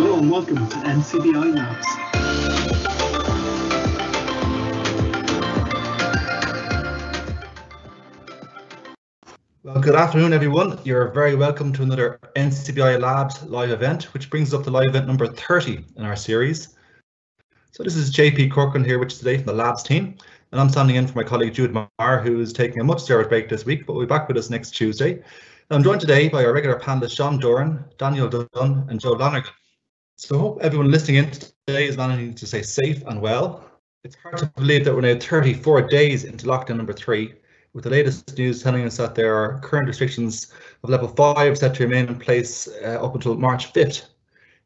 Hello and welcome to NCBI Labs. Well, good afternoon, everyone. You're very welcome to another NCBI Labs live event, which brings up to live event number 30 in our series. So this is JP Corcoran here, which is today from the Labs team, and I'm standing in for my colleague Jude Marr, who is taking a much deserved break this week, but will be back with us next Tuesday. And I'm joined today by our regular panelists, Sean Doran, Daniel Dunn, and Joe Lonergan. So I hope everyone listening in today is managing to stay safe and well. It's hard to believe that we're now 34 days into lockdown number three, with the latest news telling us that there are current restrictions of level 5 set to remain in place uh, up until March 5th.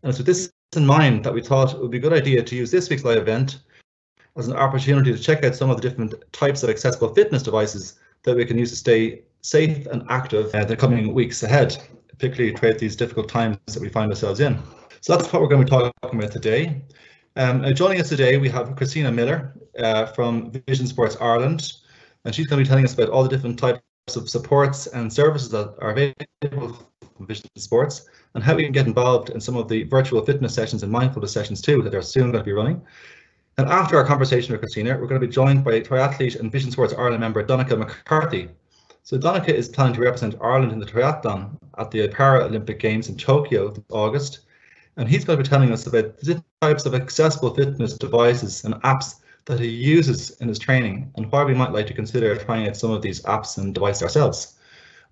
And it's with this in mind that we thought it would be a good idea to use this week's live event as an opportunity to check out some of the different types of accessible fitness devices that we can use to stay safe and active in the coming weeks ahead, particularly throughout these difficult times that we find ourselves in. So that's what we're going to be talking about today. Um, uh, joining us today, we have Christina Miller uh, from Vision Sports Ireland, and she's going to be telling us about all the different types of supports and services that are available from Vision Sports and how we can get involved in some of the virtual fitness sessions and mindfulness sessions too that they're soon going to be running. And after our conversation with Christina, we're going to be joined by triathlete and Vision Sports Ireland member Donncha McCarthy. So Donncha is planning to represent Ireland in the triathlon at the Paralympic Games in Tokyo this August. And he's going to be telling us about the types of accessible fitness devices and apps that he uses in his training and why we might like to consider trying out some of these apps and devices ourselves.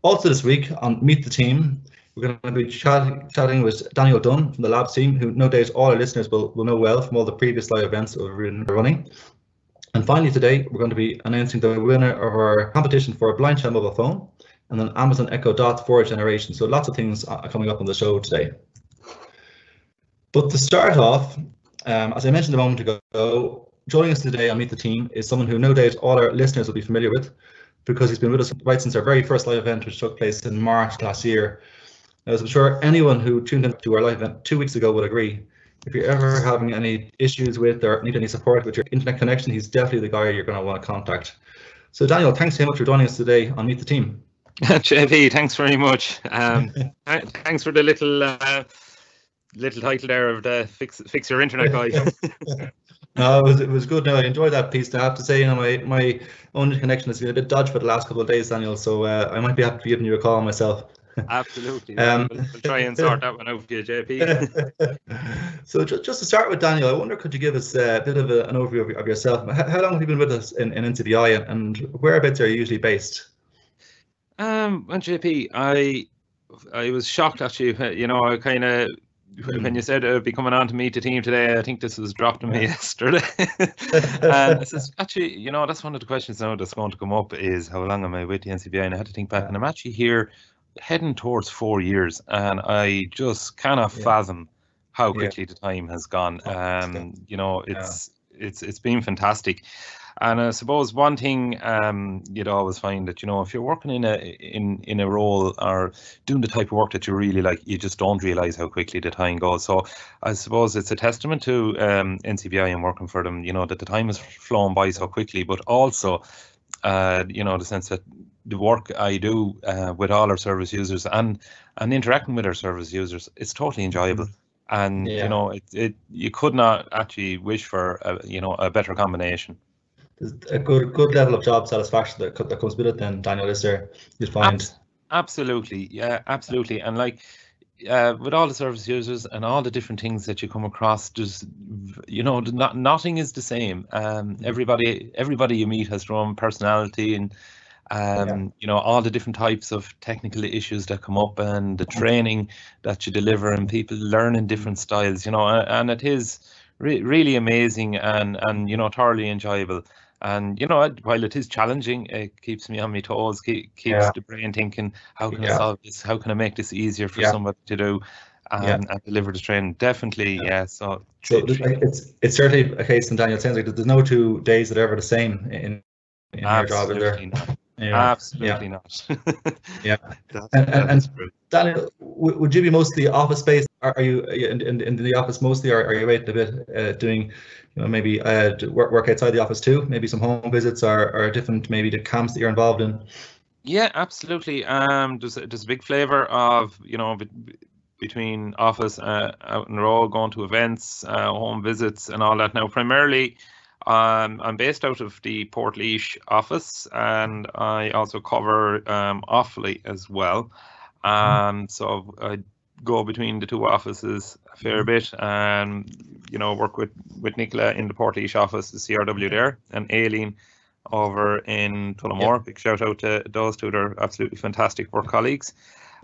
Also this week on Meet the Team, we're going to be chatting, chatting with Daniel Dunn from the lab team, who no doubt all our listeners will, will know well from all the previous live events that we've been running. And finally today, we're going to be announcing the winner of our competition for a BlindShell mobile phone and an Amazon Echo Dot 4 generation. So lots of things are coming up on the show today. But to start off, um, as I mentioned a moment ago, joining us today on Meet the Team is someone who no doubt all our listeners will be familiar with because he's been with us right since our very first live event, which took place in March last year. As I'm sure anyone who tuned into our live event two weeks ago would agree, if you're ever having any issues with or need any support with your internet connection, he's definitely the guy you're going to want to contact. So Daniel, thanks so much for joining us today on Meet the Team. JP, thanks very much. Um, thanks for the little uh, little title there of the fix fix your internet guy. no, it was it was good. No, I enjoyed that piece. I have to say, you know, my my own connection has been a bit dodgy for the last couple of days, Daniel. So uh, I might be happy to giving you a call myself. Absolutely. Um, we'll, we'll, try and sort that one out for you, JP. so just, just to start with, Daniel, I wonder could you give us a bit of a, an overview of, of yourself? How, how, long have you been with us in, in NCBI and, and whereabouts are you usually based? Um, and JP, I I was shocked actually. You know, I kind of when you said it would be coming on to meet the team today, I think this was dropped to me yesterday. and this is actually, you know, that's one of the questions now that's going to come up is how long am I with the NCBI? And I had to think back, and I'm actually here heading towards four years, and I just cannot yeah. fathom how quickly yeah. the time has gone. Um, you know, it's yeah. it's it's been fantastic. And I suppose one thing um, you'd always find that you know if you're working in a in in a role or doing the type of work that you really like, you just don't realize how quickly the time goes. So I suppose it's a testament to um, NCBI and working for them, you know, that the time has flown by so quickly, but also, uh, you know, the sense that the work I do uh, with all our service users and and interacting with our service users, it's totally enjoyable. And yeah. you know, it, it you could not actually wish for a, you know a better combination. A good good level of job satisfaction that, that comes with it then daniel is there? You find absolutely. Yeah absolutely. And like uh, with all the service users and all the different things that you come across just you know not, nothing is the same. Um, mm-hmm. everybody everybody you meet has their own personality and um, yeah. you know all the different types of technical issues that come up and the mm-hmm. training that you deliver and people learning different styles you know and it is re- really amazing and and you know thoroughly enjoyable and you know, while it is challenging, it keeps me on my toes, keep, keeps yeah. the brain thinking, how can yeah. I solve this? How can I make this easier for somebody to do? And, and deliver the training. Definitely, yeah. So, so it's it's certainly a case, and Daniel it sounds like there's no two days that are ever the same in, in your job, there? Not. Yeah. Absolutely not. yeah. That's, and, and, and Daniel, would you be mostly office based are, are you in, in, in the office mostly, or are you out a bit uh, doing, you know, maybe uh, work work outside the office too? Maybe some home visits or, or different maybe the camps that you're involved in. Yeah, absolutely. Um, there's a, there's a big flavour of you know be, between office uh, out in the road, going to events, uh, home visits, and all that. Now, primarily, um, I'm based out of the Portlaoise office, and I also cover um, Offaly as well. Um, so I go between the two offices a fair bit, and you know work with with Nicola in the Portlaoise office, the CRW there, and Aileen over in Tullamore. Big shout out to those two; they're absolutely fantastic work colleagues.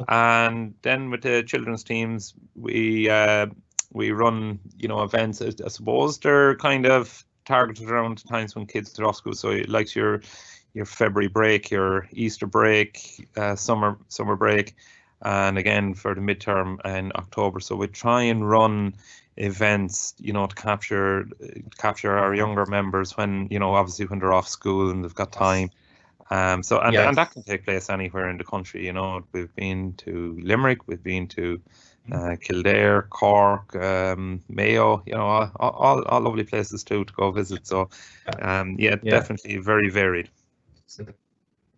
And then with the children's teams, we uh, we run you know events. I suppose they're kind of targeted around times when kids are off school. So like your your February break, your Easter break, uh, summer summer break, and again for the midterm in October. So we try and run events, you know, to capture capture our younger members when you know obviously when they're off school and they've got time. Um, so and, Yes. and that can take place anywhere in the country. You know, we've been to Limerick, we've been to uh, Kildare, Cork, um, Mayo. You know, all, all all lovely places too to go visit. So, um, yeah, Yeah. definitely very varied.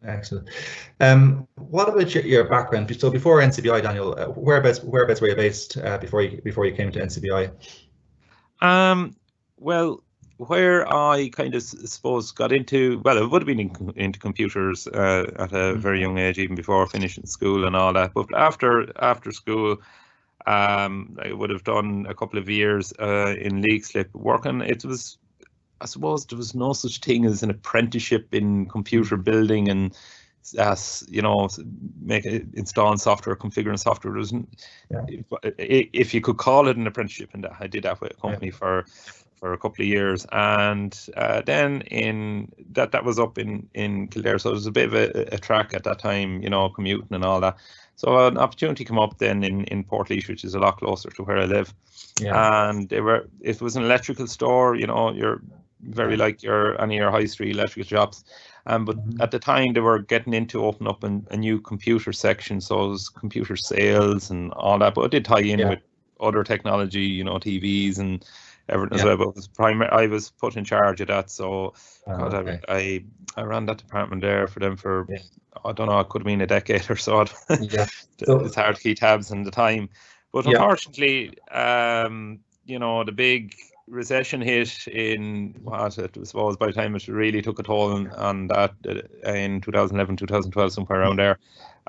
Excellent. Um, what about your, your background? So before NCBI, Daniel, uh, whereabouts whereabouts were you based uh, before you before you came to NCBI? Um, well, where I kind of suppose got into, well, it would have been in, into computers uh, at a very young age, even before finishing school and all that. But after after school, um, I would have done a couple of years uh, in Leixlip working. It was, I suppose, there was no such thing as an apprenticeship in computer building and as you know, make installing software, configuring software. There wasn't, Yeah. if, if you could call it an apprenticeship, and I did that with a company for for a couple of years, and uh, then in that that was up in in Kildare, so it was a bit of a, a track at that time, you know, commuting and all that. So an opportunity came up then in in Portlaoise, which is a lot closer to where I live, and they were it was an electrical store, you know, you're very like your any of your high street electrical shops. Um, but Mhm. at the time they were getting into open up an, a new computer section, so it was computer sales and all that. But it did tie in Yeah. with other technology, you know, TVs and everything as well. But it was primary, I was put in charge of that, so Uh, God, okay. I, I I ran that department there for them for Yeah. I don't know, it could have been a decade or so. Yeah. So- it's hard to keep tabs on the time. But Yeah. unfortunately, um, you know, the big recession hit in what it was, by the time it really took a toll on, on that uh, in 2011, 2012, somewhere around there.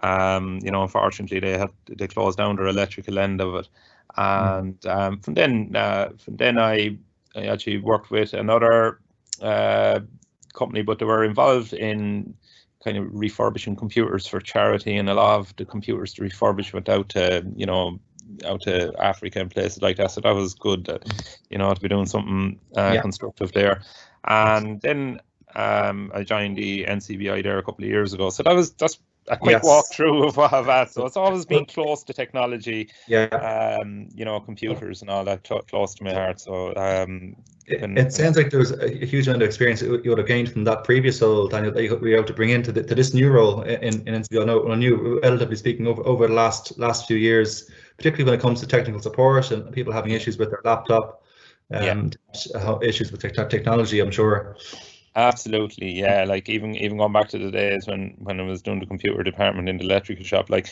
Um, you know, unfortunately, they had they closed down their electrical end of it, and um, from then, uh, from then I I actually worked with another uh, company, but they were involved in kind of refurbishing computers for charity, and a lot of the computers to refurbish went out to you know out to Africa and places like that. So that was good, uh, you know, to be doing something uh, Yeah. constructive there. And then um, I joined the NCBI there a couple of years ago. So that was that's a quick Yes. walkthrough of what I've had. So it's always been close to technology, Yeah. um, you know, computers and all that close to my heart. So um, It, and- it sounds like there was a huge amount of experience you would have gained from that previous role, Daniel, that you were able to bring into the, to this new role in, in know, I knew, relatively speaking, over, over the last last few years, particularly when it comes to technical support and people having issues with their laptop, um, how- issues with tech- technology, I'm sure. Absolutely, yeah. Like even even going back to the days when when I was doing the computer department in the electrical shop, like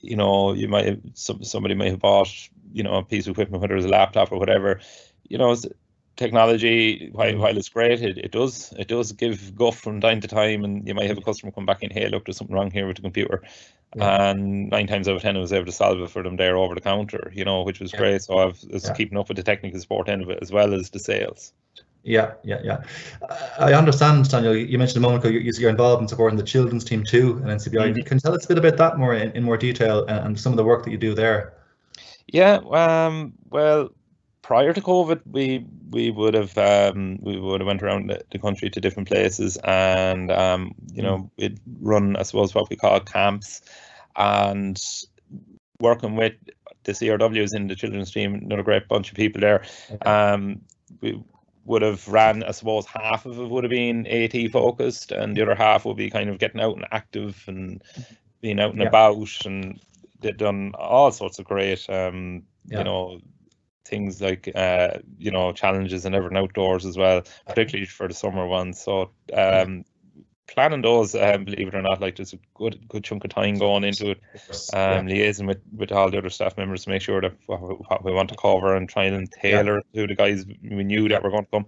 you know, you might have some somebody might have bought you know a piece of equipment, whether it was a laptop or whatever. You know, technology while while it's great, it, it does it does give guff from time to time, and you might have a customer come back in, hey, look, there's something wrong here with the computer, Yeah. and nine times out of ten, I was able to solve it for them there over the counter. You know, which was Yeah. great. So I've was Yeah. keeping up with the technical support end of it as well as the sales. Yeah, yeah, yeah. I understand, Daniel. You mentioned a moment ago you- you're involved in supporting the children's team too in NCBI. Mhm. Can you tell us a bit about that more in, in more detail and, and some of the work that you do there? Yeah, um, well, prior to COVID, we we would have um, we would have went around the, the country to different places, and um, you know, we'd run, I suppose, what we call camps, and working with the CRWs in the children's team, another great bunch of people there. Um, we would have ran, I suppose, half of it would have been AT focused, and the other half would be kind of getting out and active and being out and Yeah. about and they've done all sorts of great um, Yeah. you know things like uh, you know challenges and everything outdoors as well, particularly for the summer ones. So um, planning those, um, believe it or not, like there's a good good chunk of time going into it. Um, liaising with, with all the other staff members to make sure that what, we- want to cover and trying and tailor it to the guys we knew that were going to come.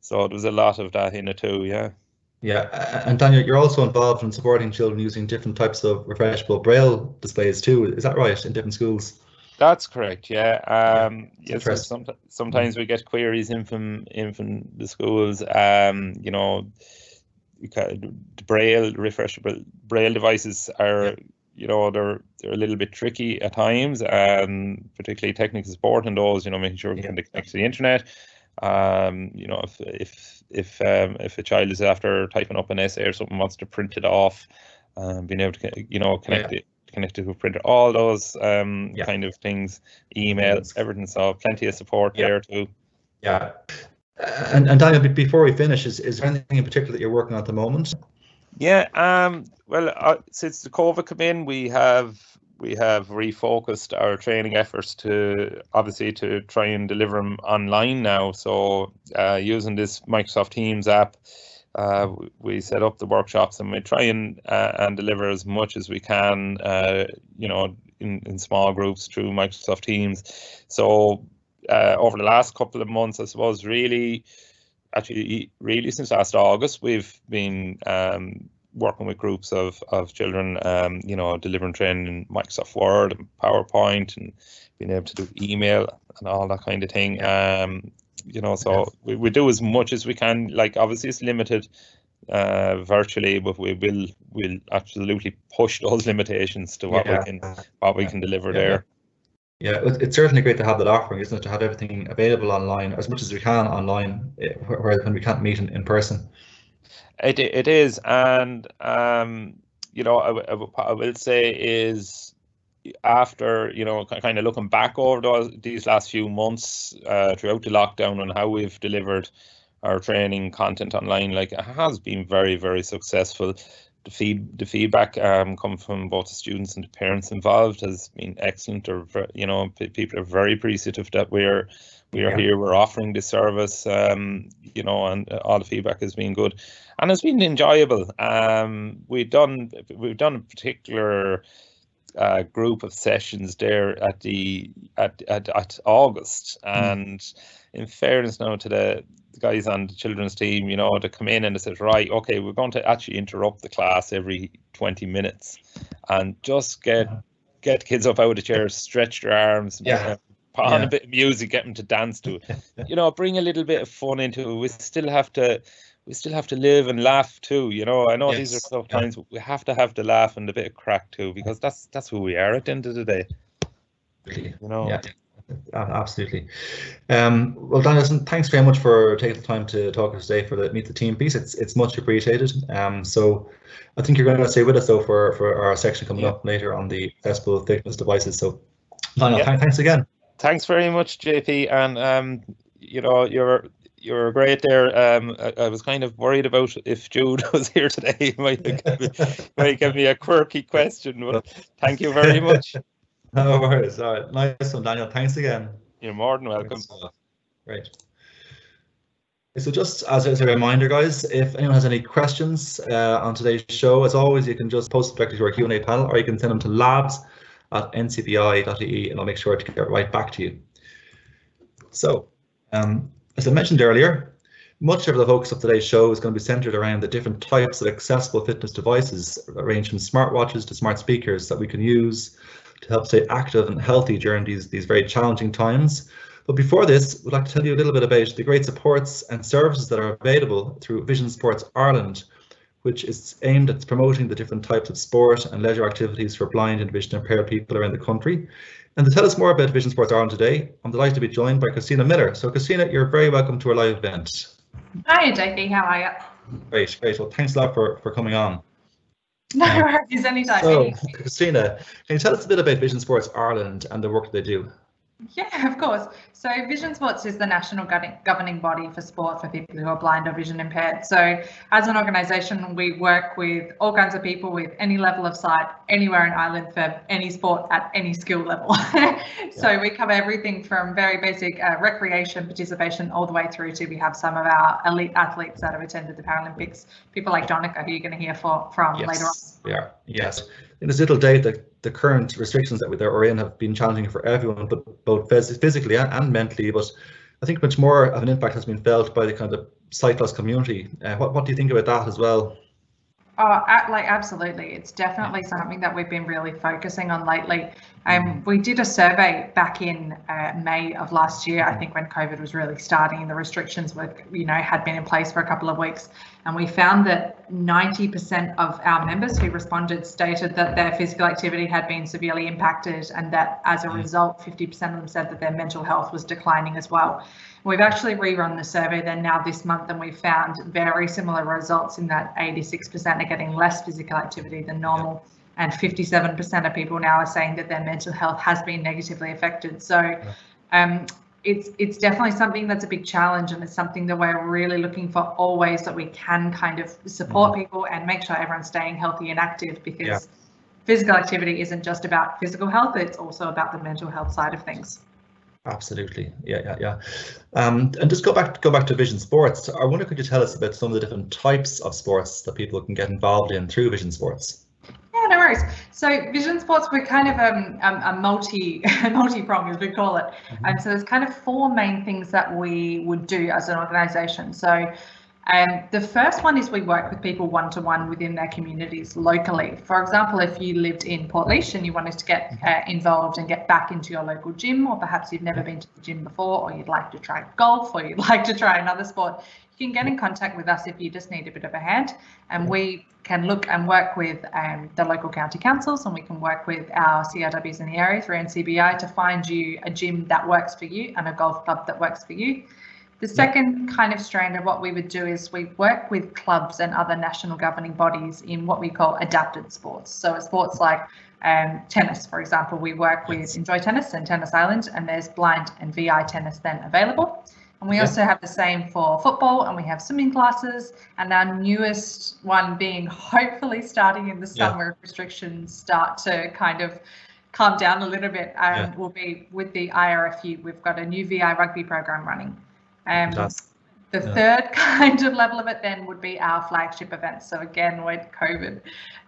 So there was a lot of that in it too. Yeah. Yeah, and Daniel, you're also involved in supporting children using different types of refreshable braille displays too. Is that right? In different schools? That's correct. Yeah. Um, yes. interesting. Some, sometimes we get queries in from in from the schools. Um, you know, you ca- the braille refreshable braille devices are. Yeah. You know they're they're a little bit tricky at times, and particularly technical support and those. You know, making sure we Yeah. can connect to the internet. Um, you know, if if if um, if a child is after typing up an essay or something wants to print it off, um, being able to you know connect it connect to a printer, all those um Yeah. kind of things, email, Yes. everything. So plenty of support Yeah. there too. Yeah. And, and Daniel, before we finish, is, is there anything in particular that you're working on at the moment? Yeah. Um. Well, uh, since the COVID came in, we have we have refocused our training efforts to obviously to try and deliver them online now. So uh, using this Microsoft Teams app, uh, we set up the workshops and we try and uh, and deliver as much as we can. Uh, you know, in, in small groups through Microsoft Teams. So uh, over the last couple of months, I suppose, really, actually, really since last August, we've been um, working with groups of of children, um, you know, delivering training in Microsoft Word and PowerPoint, and being able to do email and all that kind of thing. Um, you know, so we, we do as much as we can. Like obviously, it's limited uh, virtually, but we will will absolutely push those limitations to what Yeah. we can what we can deliver Yeah. there. Yeah, it's certainly great to have that offering, isn't it? To have everything available online as much as we can online, eh, where when we can't meet in, in person. It it is, and um, you know, I, I will say is after you know, kind of looking back over those these last few months uh, throughout the lockdown and how we've delivered our training content online, like it has been very very successful. The feed the feedback um come from both the students and the parents involved has been excellent. Or you know, people are very appreciative that we're we are Yeah. here. We're offering this service. Um, you know, and uh, all the feedback has been good and it's been enjoyable. Um, we've done we've done a particular uh, group of sessions there at the at at, at August, and in fairness now to the, the guys on the children's team, you know, to come in and they said, right, okay, we're going to actually interrupt the class every twenty minutes, and just get get kids up out of the chairs, stretch their arms, Yeah. uh, put on Yeah. a bit of music, get them to dance to it. you know, bring a little bit of fun into it. We still have to we still have to live and laugh too. You know, I know these are Yes, tough times, but we have to have the laugh and a bit of crack too, because that's that's who we are at the end of the day. You know. Yeah, absolutely. Um, well, Daniel, listen, thanks very much for taking the time to talk to us today for the Meet the Team piece. It's it's much appreciated. Um, so I think you're going to stay with us though for, for our section coming Yeah. up later on the accessible fitness devices. So Daniel, Yeah. thank- thanks again. Thanks very much, JP, and um, you know, you're you're great there. Um, I, I was kind of worried about if Jude was here today, he might have me, might give me a quirky question. But thank you very much. No worries. All right. Nice one, Daniel. Thanks again. You're more than welcome. Great. So just as, as a reminder, guys, if anyone has any questions uh, on today's show, as always, you can just post them directly to our Q&A panel, or you can send them to labs at ncbi.ie, and I'll make sure to get right back to you. So, um, as I mentioned earlier, much of the focus of today's show is going to be centered around the different types of accessible fitness devices, ranging from smartwatches to smart speakers that we can use to help stay active and healthy during these, these very challenging times. But before this, we'd like to tell you a little bit about the great supports and services that are available through Vision Sports Ireland, which is aimed at promoting the different types of sport and leisure activities for blind and vision impaired people around the country. And to tell us more about Vision Sports Ireland today, I'm delighted to be joined by Christina Miller. So Christina, you're very welcome to our live event. Hi, JP. How are you? Great, great. Well, thanks a lot for, for coming on. No worries, anytime. So. Christina, can you tell us a bit about Vision Sports Ireland and the work they do? Yeah, of course. So Vision Sports is the national governing body for sport for people who are blind or vision impaired. So as an organisation, we work with all kinds of people with any level of sight anywhere in Ireland for any sport at any skill level. so yeah. we cover everything from very basic uh, recreation participation all the way through to we have some of our elite athletes that have attended the Paralympics. People like Donncha, who you're going to hear for, from yes, later on. Are. Yes. In this little date that the current restrictions that we're in have been challenging for everyone, but both physically and mentally. But I think much more of an impact has been felt by the kind of loss community. Uh, what, what do you think about that as well? Oh, like absolutely. It's definitely something that we've been really focusing on lately. Um, mm-hmm. we did a survey back in uh, May of last year, I think when COVID was really starting and the restrictions were, you know, had been in place for a couple of weeks. And we found that 90% of our members who responded stated that their physical activity had been severely impacted and that as a mm-hmm. result, 50% of them said that their mental health was declining as well. We've actually rerun the survey then now this month and we've found very similar results in that 86% are getting less physical activity than normal and 57% of people now are saying that their mental health has been negatively affected. So um, it's it's definitely something that's a big challenge and it's something that we're really looking for all ways that we can kind of support mm-hmm. people and make sure everyone's staying healthy and active because yeah. physical activity isn't just about physical health, it's also about the mental health side of things. Absolutely, yeah, yeah, yeah. Um, and just go back, go back to Vision Sports. I wonder, could you tell us about some of the different types of sports that people can get involved in through Vision Sports? Yeah, no worries. So Vision Sports, we're kind of um, um a multi multi prong as we call it, mm-hmm. and so there's kind of four main things that we would do as an organisation. So um, the first one is we work with people one to one within their communities locally. For example, if you lived in Portlaoise and you wanted to get mm-hmm. uh, involved and get back into your local gym, or perhaps you've never been to the gym before, or you'd like to try golf, or you'd like to try another sport, you can get in contact with us if you just need a bit of a hand. And we can look and work with um, the local county councils and we can work with our CRWs in the area through NCBI to find you a gym that works for you and a golf club that works for you. The second kind of strand of what we would do is we work with clubs and other national governing bodies in what we call adapted sports. So sports like um, tennis, for example, we work with Enjoy Tennis and Tennis Ireland, and there's blind and VI tennis then available. And we yeah. also have the same for football, and we have swimming classes. And our newest one being hopefully starting in the summer, yeah. restrictions start to kind of calm down a little bit, um, yeah. will be with the IRFU. We've got a new VI rugby program running. Um, the yeah. third kind of level of it then would be our flagship events. So again, with COVID,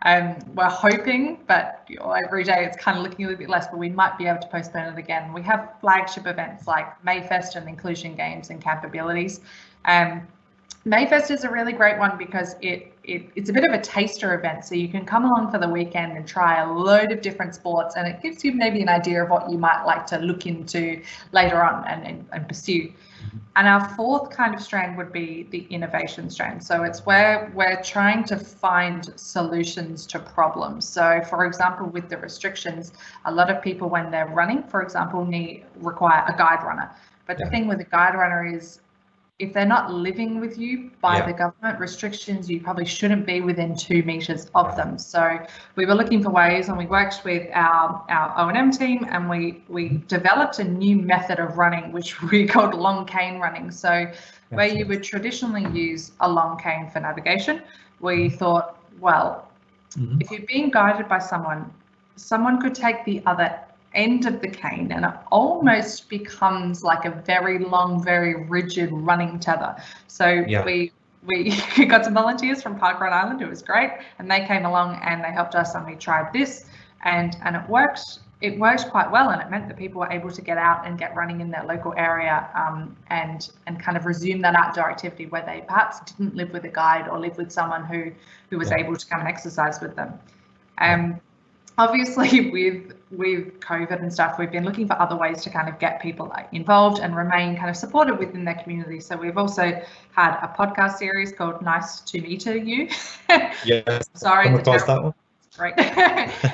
um, we're hoping, but you know, every day it's kind of looking a little bit less, but we might be able to postpone it again. We have flagship events like Mayfest and Inclusion Games and Capabilities. Um, Mayfest is a really great one because it, it it's a bit of a taster event. So you can come along for the weekend and try a load of different sports and it gives you maybe an idea of what you might like to look into later on and, and, and pursue. And our fourth kind of strand would be the innovation strand. So it's where we're trying to find solutions to problems. So for example, with the restrictions, a lot of people when they're running, for example, need require a guide runner. But yeah. the thing with a guide runner is if they're not living with you by yeah. the government restrictions, you probably shouldn't be within two meters of them. So we were looking for ways, and we worked with our our O and M team, and we we developed a new method of running, which we called long cane running. So where you would traditionally use a long cane for navigation, we mm-hmm. thought, well, mm-hmm. if you're being guided by someone, someone could take the other end of the cane and it almost becomes like a very long, very rigid running tether. So yeah. we we got some volunteers from Parkrun Ireland. It was great, and they came along and they helped us, and we tried this, and and it worked. It worked quite well, and it meant that people were able to get out and get running in their local area, um, and and kind of resume that outdoor activity where they perhaps didn't live with a guide or live with someone who who was yeah. able to come and exercise with them. Um, obviously with with COVID and stuff, we've been looking for other ways to kind of get people involved and remain kind of supported within their community. So we've also had a podcast series called Nice to Meet You. yes. Sorry. Across that one. Right.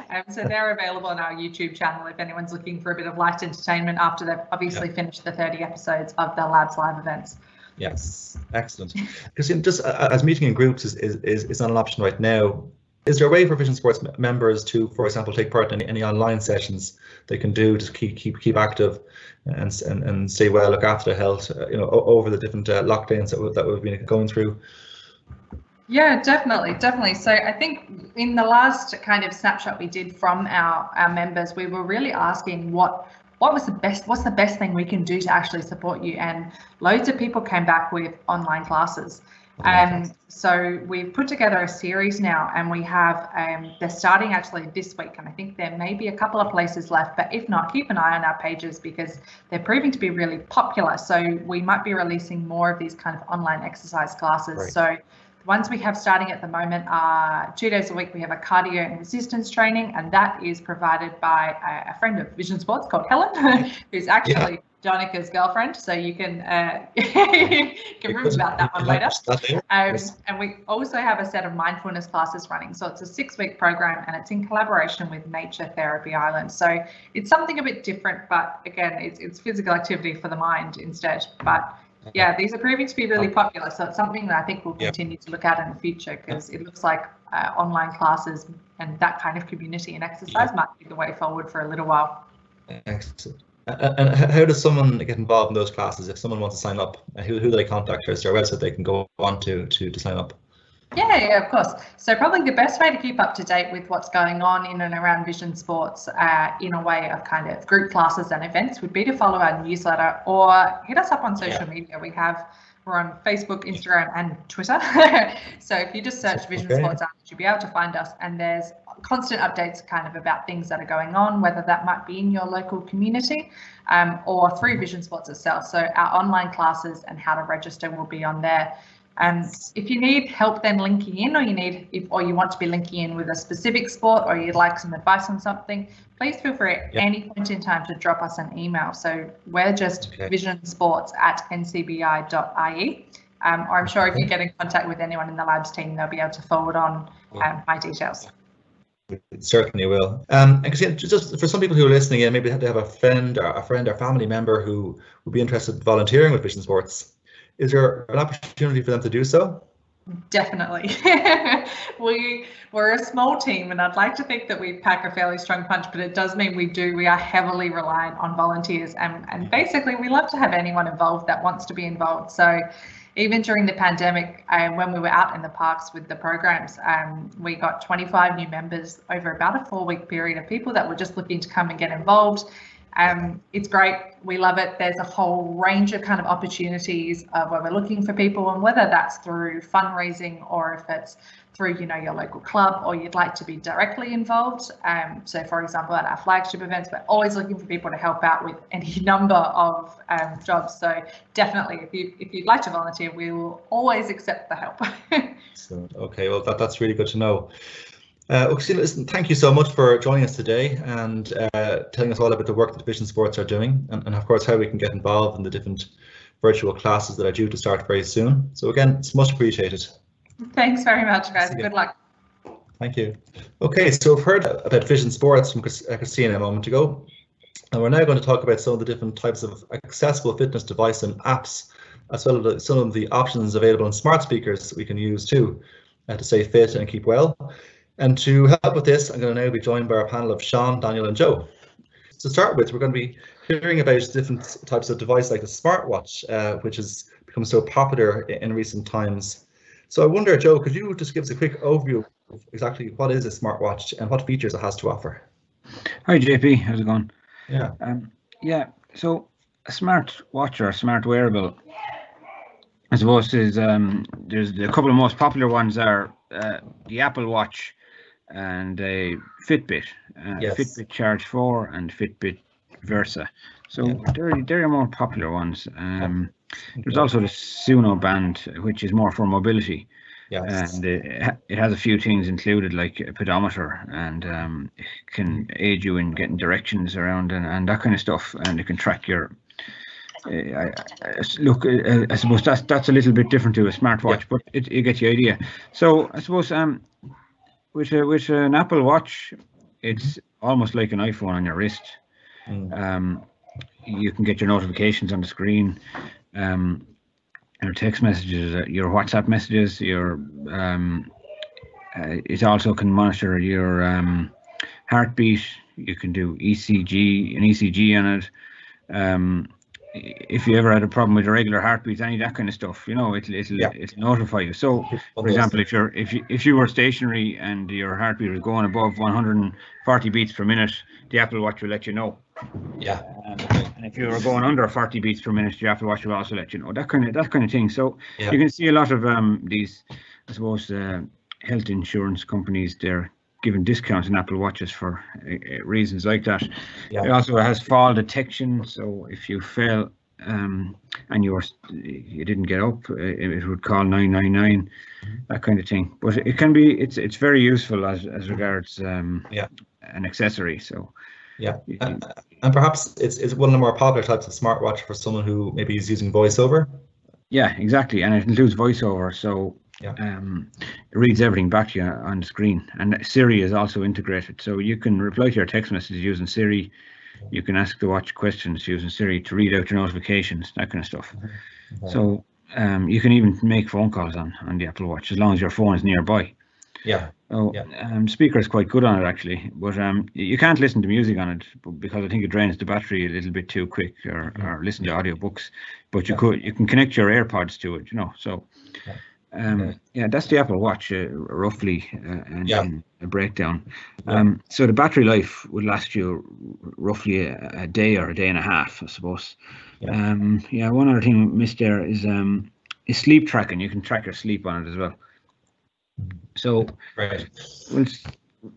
um, so they're available on our YouTube channel if anyone's looking for a bit of light entertainment after they've obviously yeah. finished the 30 episodes of the Labs Live events. Yes, excellent. Because just uh, as meeting in groups is, is, is, is not an option right now, is there a way for Vision Sports members to, for example, take part in any, any online sessions they can do to keep keep keep active and and, and stay well, look after their health, uh, you know, over the different uh, lockdowns that, that we've been going through? Yeah, definitely, definitely. So I think in the last kind of snapshot we did from our, our members, we were really asking what what was the best what's the best thing we can do to actually support you and loads of people came back with online classes um, so we've put together a series now and we have, um, they're starting actually this week and I think there may be a couple of places left, but if not, keep an eye on our pages because they're proving to be really popular. So we might be releasing more of these kind of online exercise classes. Right. So the ones we have starting at the moment are two days a week. We have a cardio and resistance training and that is provided by a, a friend of Vision Sports called Helen, who's actually yeah Donncha's girlfriend, so you can uh, can read about that one later. Um, and we also have a set of mindfulness classes running. So it's a six-week program, and it's in collaboration with Nature Therapy Ireland. So it's something a bit different, but again, it's it's physical activity for the mind instead. But yeah, these are proving to be really popular. So it's something that I think we'll continue to look at in the future because it looks like uh, online classes and that kind of community and exercise might be the way forward for a little while. Excellent. And how does someone get involved in those classes? If someone wants to sign up, who, who do they contact? Is there a website they can go on to, to, to sign up? Yeah, yeah, of course. So probably the best way to keep up to date with what's going on in and around Vision Sports uh, in a way of kind of group classes and events would be to follow our newsletter or hit us up on social yeah. media. We have we're on Facebook, Instagram, and Twitter. so if you just search Vision okay. Sports you'll be able to find us. And there's constant updates kind of about things that are going on, whether that might be in your local community um, or through Vision Sports itself. So our online classes and how to register will be on there. And um, if you need help then linking in or you need if or you want to be linking in with a specific sport or you'd like some advice on something, please feel free at yep. any point in time to drop us an email. So we're just okay. vision sports at ncbi.ie. Um, or I'm sure if you get in contact with anyone in the labs team, they'll be able to forward on um, my details. We certainly will. Um, and Christine, just for some people who are listening in, maybe they have a friend or a friend or family member who would be interested in volunteering with Vision Sports. Is there an opportunity for them to do so? Definitely. we we're a small team and I'd like to think that we pack a fairly strong punch, but it does mean we do. We are heavily reliant on volunteers and, and basically we love to have anyone involved that wants to be involved. So even during the pandemic, um, when we were out in the parks with the programs, um, we got 25 new members over about a four week period of people that were just looking to come and get involved. Um, it's great. We love it. There's a whole range of kind of opportunities where we're looking for people, and whether that's through fundraising or if it's through you know your local club or you'd like to be directly involved. Um, so for example at our flagship events we're always looking for people to help out with any number of um, jobs. So definitely if you if you'd like to volunteer we will always accept the help. So okay well that, that's really good to know uh, listen, thank you so much for joining us today and uh, telling us all about the work that Vision Sports are doing and, and of course how we can get involved in the different virtual classes that are due to start very soon. So again, it's much appreciated. Thanks very much, guys. Good luck. Thank you. Okay, so we've heard about Vision Sports from uh, Christina a moment ago, and we're now going to talk about some of the different types of accessible fitness device and apps, as well as some of the options available in smart speakers that we can use too uh, to stay fit and keep well. And to help with this, I'm going to now be joined by our panel of Sean, Daniel, and Joe. To start with, we're going to be hearing about different types of device like the smartwatch, uh, which has become so popular in recent times. So I wonder, Joe, could you just give us a quick overview of exactly what is a smartwatch and what features it has to offer? Hi, JP. How's it going? Yeah. Um, yeah. So a smart watch or a smart wearable, I suppose, is um, there's a couple of most popular ones are uh, the Apple Watch and a Fitbit, uh, yes. Fitbit Charge 4 and Fitbit Versa. So yeah. they're they're more popular ones. Um, there's also the Sunu band, which is more for mobility. Yes. And it, it has a few things included, like a pedometer, and um, it can aid you in getting directions around and, and that kind of stuff. And it can track your. Uh, I, I, look, uh, I suppose that's that's a little bit different to a smartwatch, yeah. but it, you get the idea. So I suppose um, with a, with an Apple Watch, it's almost like an iPhone on your wrist. Mm. Um, you can get your notifications on the screen um, your text messages, your WhatsApp messages, your um, uh, it also can monitor your um, heartbeat. You can do ECG, an ECG on it. If you ever had a problem with your regular heartbeat, any of that kind of stuff, you know, it'll it'll, Yeah. it'll notify you. So, for example, if you're if you if you were stationary and your heartbeat was going above 140 beats per minute, the Apple Watch will let you know. yeah, Um, and if you were going under 40 beats per minute, the Apple Watch will also let you know that kind of that kind of thing. So Yeah. you can see a lot of um, these, I suppose, uh, health insurance companies they're giving discounts on Apple Watches for uh, uh, reasons like that. Yeah. It also has fall detection, so if you fell um, and you were you didn't get up, uh, it would call 999, that kind of thing. But it can be it's it's very useful as as regards um, Yeah. an accessory. So yeah. And, and perhaps it's, it's one of the more popular types of smartwatch for someone who maybe is using voiceover. Yeah, exactly, and it includes voiceover, so Yeah. um, it reads everything back to you on the screen. And Siri is also integrated, so you can reply to your text messages using Siri. You can ask the watch questions using Siri to read out your notifications, that kind of stuff. So um, you can even make phone calls on on the Apple Watch as long as your phone is nearby. Yeah, Oh, Yeah. um, speaker is quite good on it actually, but um, you can't listen to music on it because I think it drains the battery a little bit too quick, or, or listen to audiobooks. But you Yeah. could, you can connect your AirPods to it, you know. So, Yeah. Um, Okay. yeah, that's the Apple Watch uh, roughly, uh, and, Yeah. and a breakdown. Yeah. Um, so the battery life would last you roughly a, a day or a day and a half, I suppose. Yeah. Um, yeah, one other thing we missed there is um, is sleep tracking. You can track your sleep on it as well. So right. we'll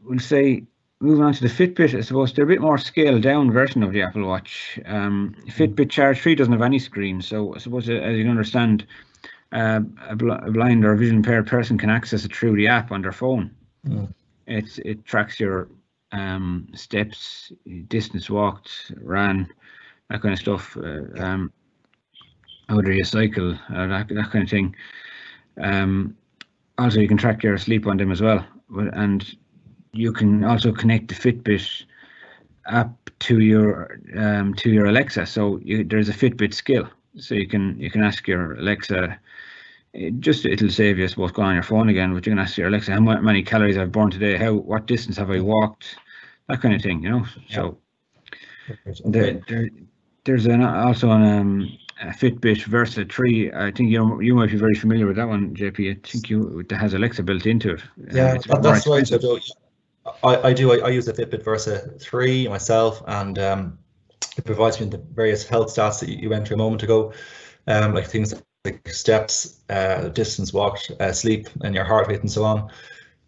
we'll say moving on to the Fitbit. I suppose they're a bit more scaled down version of the Apple Watch. Um, Fitbit Charge Three doesn't have any screen, so I suppose uh, as you can understand, uh, a, bl- a blind or vision impaired person can access it through the app on their phone. Mm. It's it tracks your um, steps, distance walked, ran, that kind of stuff. Uh, um, whether you cycle, uh, that that kind of thing. Um, also, you can track your sleep on them as well, and you can also connect the Fitbit app to your um, to your Alexa. So you, there's a Fitbit skill, so you can you can ask your Alexa. It just it'll save you, I suppose, going on your phone again. But you can ask your Alexa how many calories I've burned today, how what distance have I walked, that kind of thing, you know. So Right, there, there, there's an also an um, a Fitbit Versa 3. I think you you might be very familiar with that one, JP. I think you that has Alexa built into it. Uh, Yeah, it's that, that's right. expensive. So, I, I do. I, I use the Fitbit Versa 3 myself, and um, it provides with the various health stats that you, you went through a moment ago, um, like things like steps, uh, distance walked, uh, sleep, and your heart rate, and so on.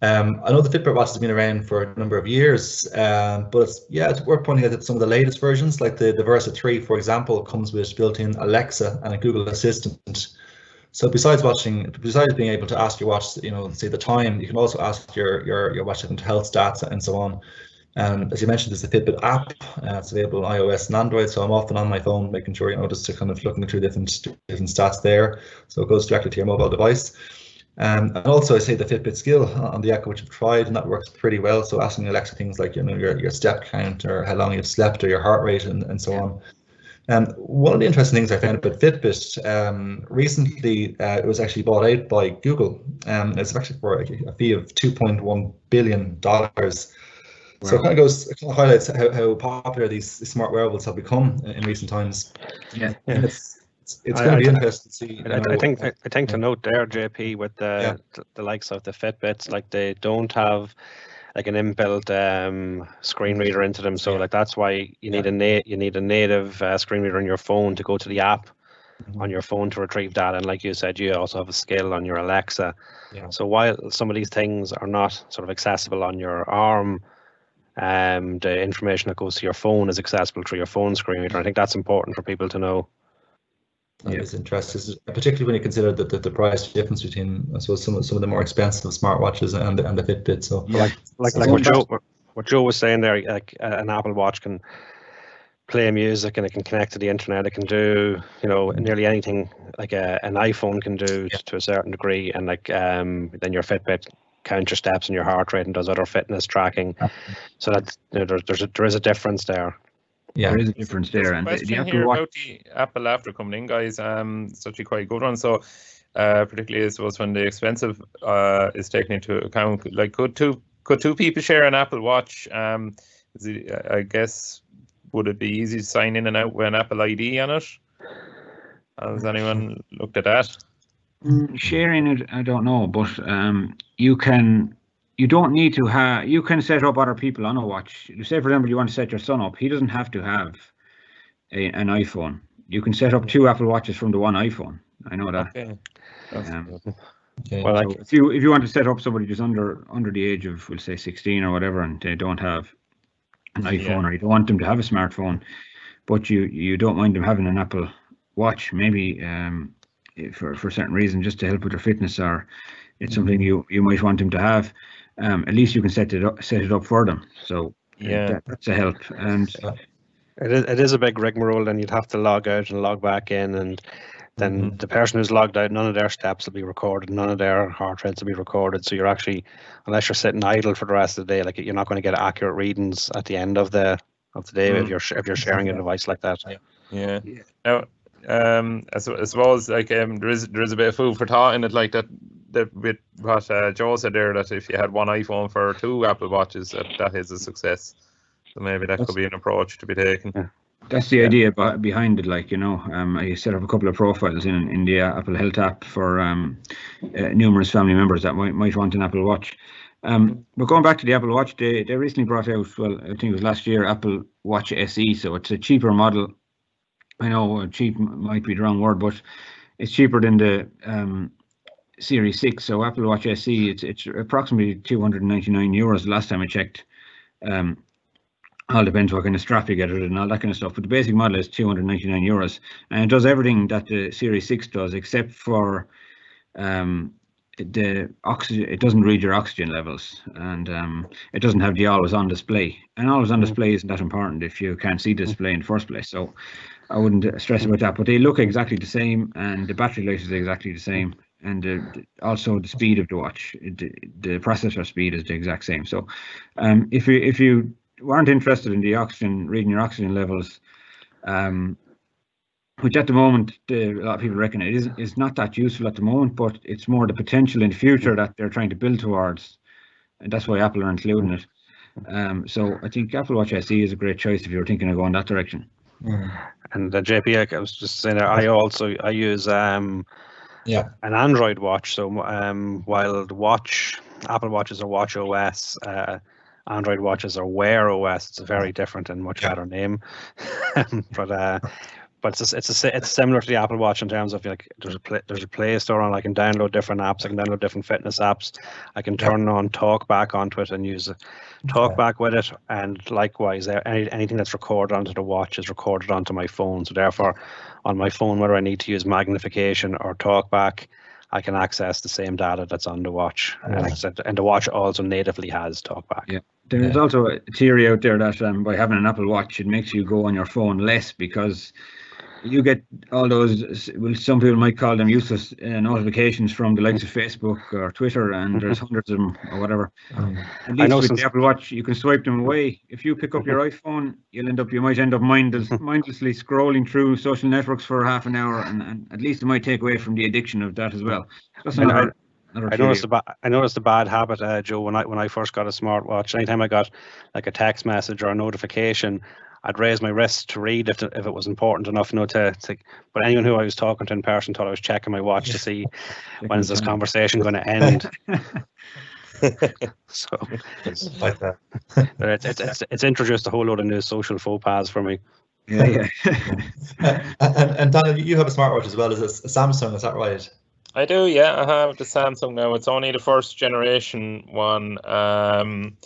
Um, I know the Fitbit watch has been around for a number of years, um, but it's, yeah, it's worth pointing out that some of the latest versions, like the, the Versa 3, for example, comes with built-in Alexa and a Google Assistant. So besides watching, besides being able to ask your watch, you know, say the time, you can also ask your your your watch different health stats and so on. And as you mentioned, there's a Fitbit app. Uh, it's available on iOS and Android, so I'm often on my phone making sure you know just to kind of looking through different different stats there. So it goes directly to your mobile device. Um, and also, I say the Fitbit skill on the Echo, which I've tried, and that works pretty well. So asking Alexa things like you know your your step count or how long you've slept or your heart rate and, and so on. Um, one of the interesting things I found about Fitbit um, recently, uh, it was actually bought out by Google. Um, it's actually for a, a fee of 2.1 billion dollars. So it kind of goes, it kind of highlights how, how popular these smart wearables have become in, in recent times. Yeah. And it's it's, it's I- going to be I- interesting to see. you I, I think I, I think to note there, JP, with the, Yeah. the the likes of the Fitbits, like they don't have like an inbuilt um, screen reader into them. So Yeah. like that's why you need a na- you need a native uh, screen reader on your phone to go to the app Mhm. on your phone to retrieve that. And like you said, you also have a skill on your Alexa. Yeah. So while some of these things are not sort of accessible on your arm, um, the information that goes to your phone is accessible through your phone screen reader. I think that's important for people to know. That Yeah. is interesting, particularly when you consider the, the, the price difference between, I suppose, some of, some of the more expensive smartwatches and, and the Fitbit. So Yeah. like like So like what Joe what- what Joe was saying there, like uh, an Apple Watch can play music and it can connect to the internet. It can do you know nearly anything like a, an iPhone can do Yeah. to a certain degree, and like um then your Fitbit counts your steps and your heart rate and does other fitness tracking. So that you know, there's there's a, there is a difference there. yeah, There is a difference There's there, a and the, the question Apple here Watch. about the Apple after coming in, guys. Um, it's actually quite a good one. So, uh, particularly I suppose when the expensive uh, is taken into account. Like, could two could two people share an Apple Watch? Um, is it, I guess would it be easy to sign in and out with an Apple ID on it? Has anyone looked at that? Mm, Sharing it, I don't know, but um, you can. You don't need to have. You can set up other people on a watch. Say, for example, you want to set your son up. He doesn't have to have a, an iPhone. You can set up two Apple Watches from the one iPhone. I know that. Okay. That's Um. Okay. Well, So like, if you if you want to set up somebody just under under the age of we'll say 16 or whatever, and they don't have an iPhone Yeah. or you don't want them to have a smartphone, but you you don't mind them having an Apple Watch, maybe um, eh, for for certain reason, just to help with their fitness, or it's something you you might want them to have. Um, at least you can set it up set it up for them. So uh, Yeah. that, that's a help. And It is, it is a big rigmarole, and you'd have to log out and log back in, and then the person who's logged out, none of their steps will be recorded, none of their heart rates will be recorded. So you're actually, unless you're sitting idle for the rest of the day, like you're not going to get accurate readings at the end of the of the day if Mm. you're if you're sharing a device like that. Yeah. Yeah. Now, um, I, su- I suppose like um, there is there is a bit of food for thought in it, like that. That with what uh, Joe said there, that if you had one iPhone for two Apple Watches, that, that is a success. So maybe that could be an approach to be taken. That's the idea behind it. Like you know, um, I set up a couple of profiles in in the uh, Apple Health app for um, uh, numerous family members that might might want an Apple Watch. Um, but going back to the Apple Watch, they they recently brought out. Well, I think it was last year, Apple Watch SE. So it's a cheaper model. I know uh, cheap might be the wrong word, but it's cheaper than the um, Series Six. So Apple Watch SE, it's it's approximately two hundred and ninety nine euros. The last time I checked. Um, all depends what kind of strap you get it and all that kind of stuff. But the basic model is 299 euros, and it does everything that the Series 6 does, except for um, the oxygen. It doesn't read your oxygen levels, and um, it doesn't have the always on display. And always on Mhm. display isn't that important if you can't see the display in the first place. So I wouldn't stress about that. But they look exactly the same, and the battery life is exactly the same. And uh, th- also the speed of the watch, the, the processor speed is the exact same. So, um, if you if you weren't interested in the oxygen, reading your oxygen levels, um, which at the moment the, a lot of people reckon it is is not that useful at the moment, but it's more the potential in the future that they're trying to build towards, and that's why Apple are including it. Um, so I think Apple Watch SE is a great choice if you're thinking of going that direction. Mm. And uh, JP, I was just saying, I also I use um Yeah. an Android watch. So um, while the watch, Apple watches are Watch OS, uh, Android watches are Wear OS. It's a very different and much Yeah. better name, but uh, but it's a, it's a, it's similar to the Apple Watch in terms of like there's a play, there's a Play Store and I can download different apps. I can download different fitness apps. I can Yeah. turn on TalkBack onto it and use it- TalkBack with it. And likewise, uh, any, anything that's recorded onto the watch is recorded onto my phone. So therefore, on my phone, whether I need to use magnification or TalkBack, I can access the same data that's on the watch. And, like I said, and the watch also natively has TalkBack. Yeah. There's Yeah. also a theory out there that um, by having an Apple Watch, it makes you go on your phone less because you get all those. Well, some people might call them useless uh, notifications from the likes of Facebook or Twitter, and there's hundreds of them or whatever. Mm. At I least know with the Apple Watch, you can swipe them away. If you pick up your iPhone, you'll end up. You might end up mindless, mindlessly scrolling through social networks for half an hour, and, and at least it might take away from the addiction of that as well. That's I- another. another I noticed a ba- I noticed a bad habit, uh, Joe. When I when I first got a smartwatch, anytime I got like a text message or a notification, I'd raise my wrist to read if, if it was important enough. You know, to, to but anyone who I was talking to in person thought I was checking my watch to see when is this conversation going to end. so It's like that. but it's, it's it's it's introduced a whole load of new social faux pas for me. Yeah, yeah. and, and, and Daniel, you have a smartwatch as well as a, a Samsung, is that right? I do, yeah. I have the Samsung now. It's only the first generation one. Um,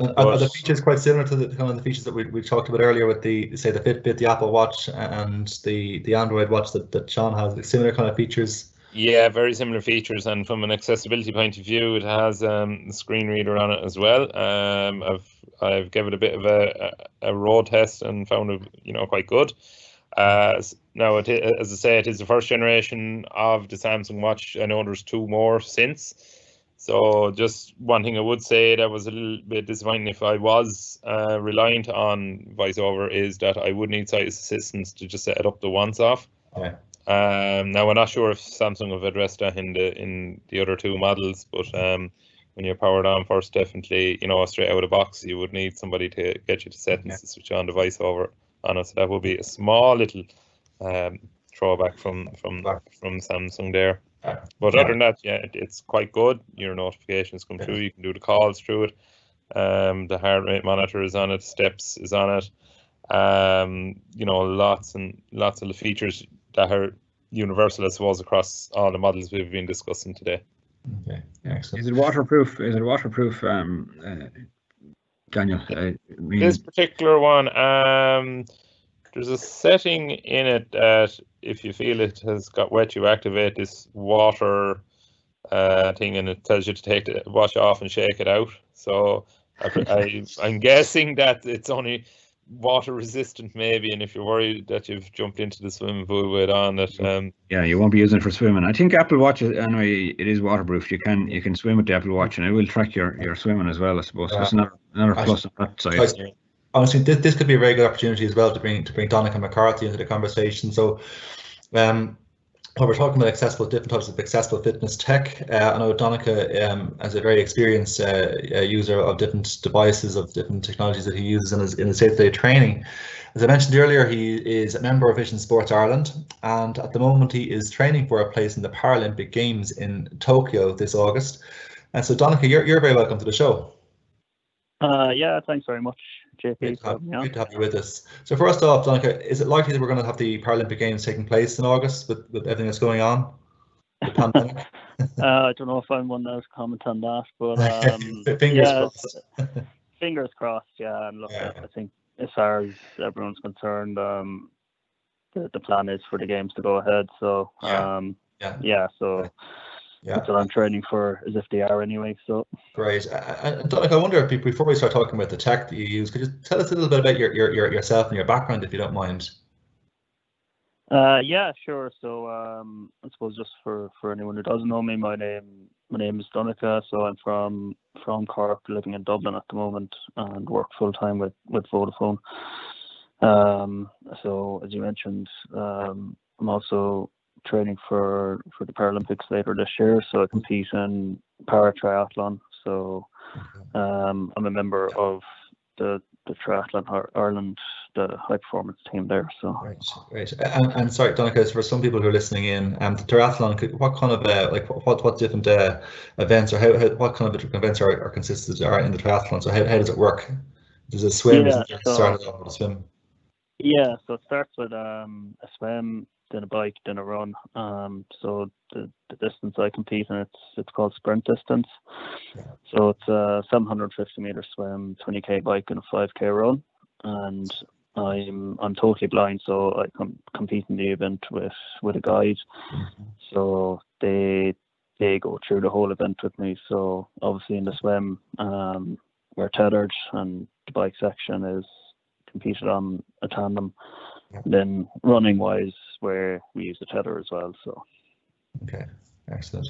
Are, the features quite similar to the kind of the features that we, we talked about earlier with the say the Fitbit, the Apple Watch, and the the Android Watch that, that Sean has? Similar kind of features. yeah, very similar features, and from an accessibility point of view, it has um, a screen reader on it as well. Um, I've I've given it a bit of a, a, a road test and found it, you know, quite good. Uh, now, it, as I say, it is the first generation of the Samsung Watch. I know there's two more since. So, just one thing I would say that was a little bit disappointing if I was uh, reliant on VoiceOver is that I would need sight assistance to just set it up the once off. Yeah. Um, now we're not sure if Samsung have addressed that in the in the other two models, but um, when you're powered on first, definitely you know straight out of the box, you would need somebody to get you to settings Okay. to switch on the voice over on it. So that would be a small little um, throwback from from from Samsung there. But yeah. other than that, yeah, it, it's quite good. Your notifications come Yeah. through. You can do the calls through it. Um, the heart rate monitor is on it. Steps is on it. Um, you know, lots and lots of the features that are universal, I suppose, across all the models we've been discussing today. Okay, excellent. Is it waterproof? Is it waterproof, um, uh, Daniel? Uh, I mean, This particular one, um, there's a setting in it that if you feel it has got wet, you activate this water uh, thing, and it tells you to take the wash off and shake it out. So I, I, I'm guessing that it's only water resistant, maybe. And if you're worried that you've jumped into the swimming pool with it on it, um, yeah, you won't be using it for swimming. I think Apple Watch, is- anyway, it is waterproof. You can you can swim with the Apple Watch, and it will track your, your swimming as well. I suppose that's another another I- plus on that side. Honestly, this, this could be a very good opportunity as well to bring to bring Donncha McCarthy into the conversation. So, um, when we're talking about accessible, different types of accessible fitness tech, uh, I know Donncha, um, as a very experienced uh, uh, user of different devices, of different technologies that he uses in his in his day-to-day training. As I mentioned earlier, he is a member of Vision Sports Ireland, and at the moment he is training for a place in the Paralympic Games in Tokyo this August. And so, Donncha, you're you're very welcome to the show. Uh, yeah, thanks very much, JP. Great to, have, me on. to have you with us. So first off, Donncha, is it likely that we're going to have the Paralympic Games taking place in August with, with everything that's going on? Uh, I don't know if I'm one that comment on that, but um, Fingers yeah, crossed. fingers crossed. Yeah, and look, Yeah. I think as far as everyone's concerned, um, the the plan is for the games to go ahead. So Yeah. um, Yeah, yeah, so yeah, that's what I'm training for, as if they are anyway. So great. And Donncha, I wonder if be- before we start talking about the tech that you use, could you tell us a little bit about your, your, your yourself and your background, if you don't mind? Uh, yeah, sure. So um, I suppose just for, for anyone who doesn't know me, my name my name is Donncha. So I'm from from Cork, living in Dublin at the moment, and work full time with with Vodafone. Um, so as you mentioned, um, I'm also training for for the Paralympics later this year. So I compete in para triathlon. So um, I'm a member of the the Triathlon Ireland, the high performance team there. So. Right, right. And, and sorry, Donncha, for some people who are listening in, um, the triathlon, what kind of uh, like what what different uh, events or how, how what kind of events are, are consisted are in the triathlon? So how, how does it work? Does it swim? Yeah, Is it so- started off with a swim? Yeah, so it starts with um, a swim, then a bike, then a run. Um, so the, the distance I compete in, it's it's called sprint distance. So it's a 750 meter swim, 20k bike, and a 5k run. And I'm I'm totally blind, so I com- compete in the event with with a guide. So they they go through the whole event with me. So obviously in the swim, um, we're tethered, and the bike section is competed on a tandem. Yeah. Then running wise, where we use the tether as well. So Okay, excellent.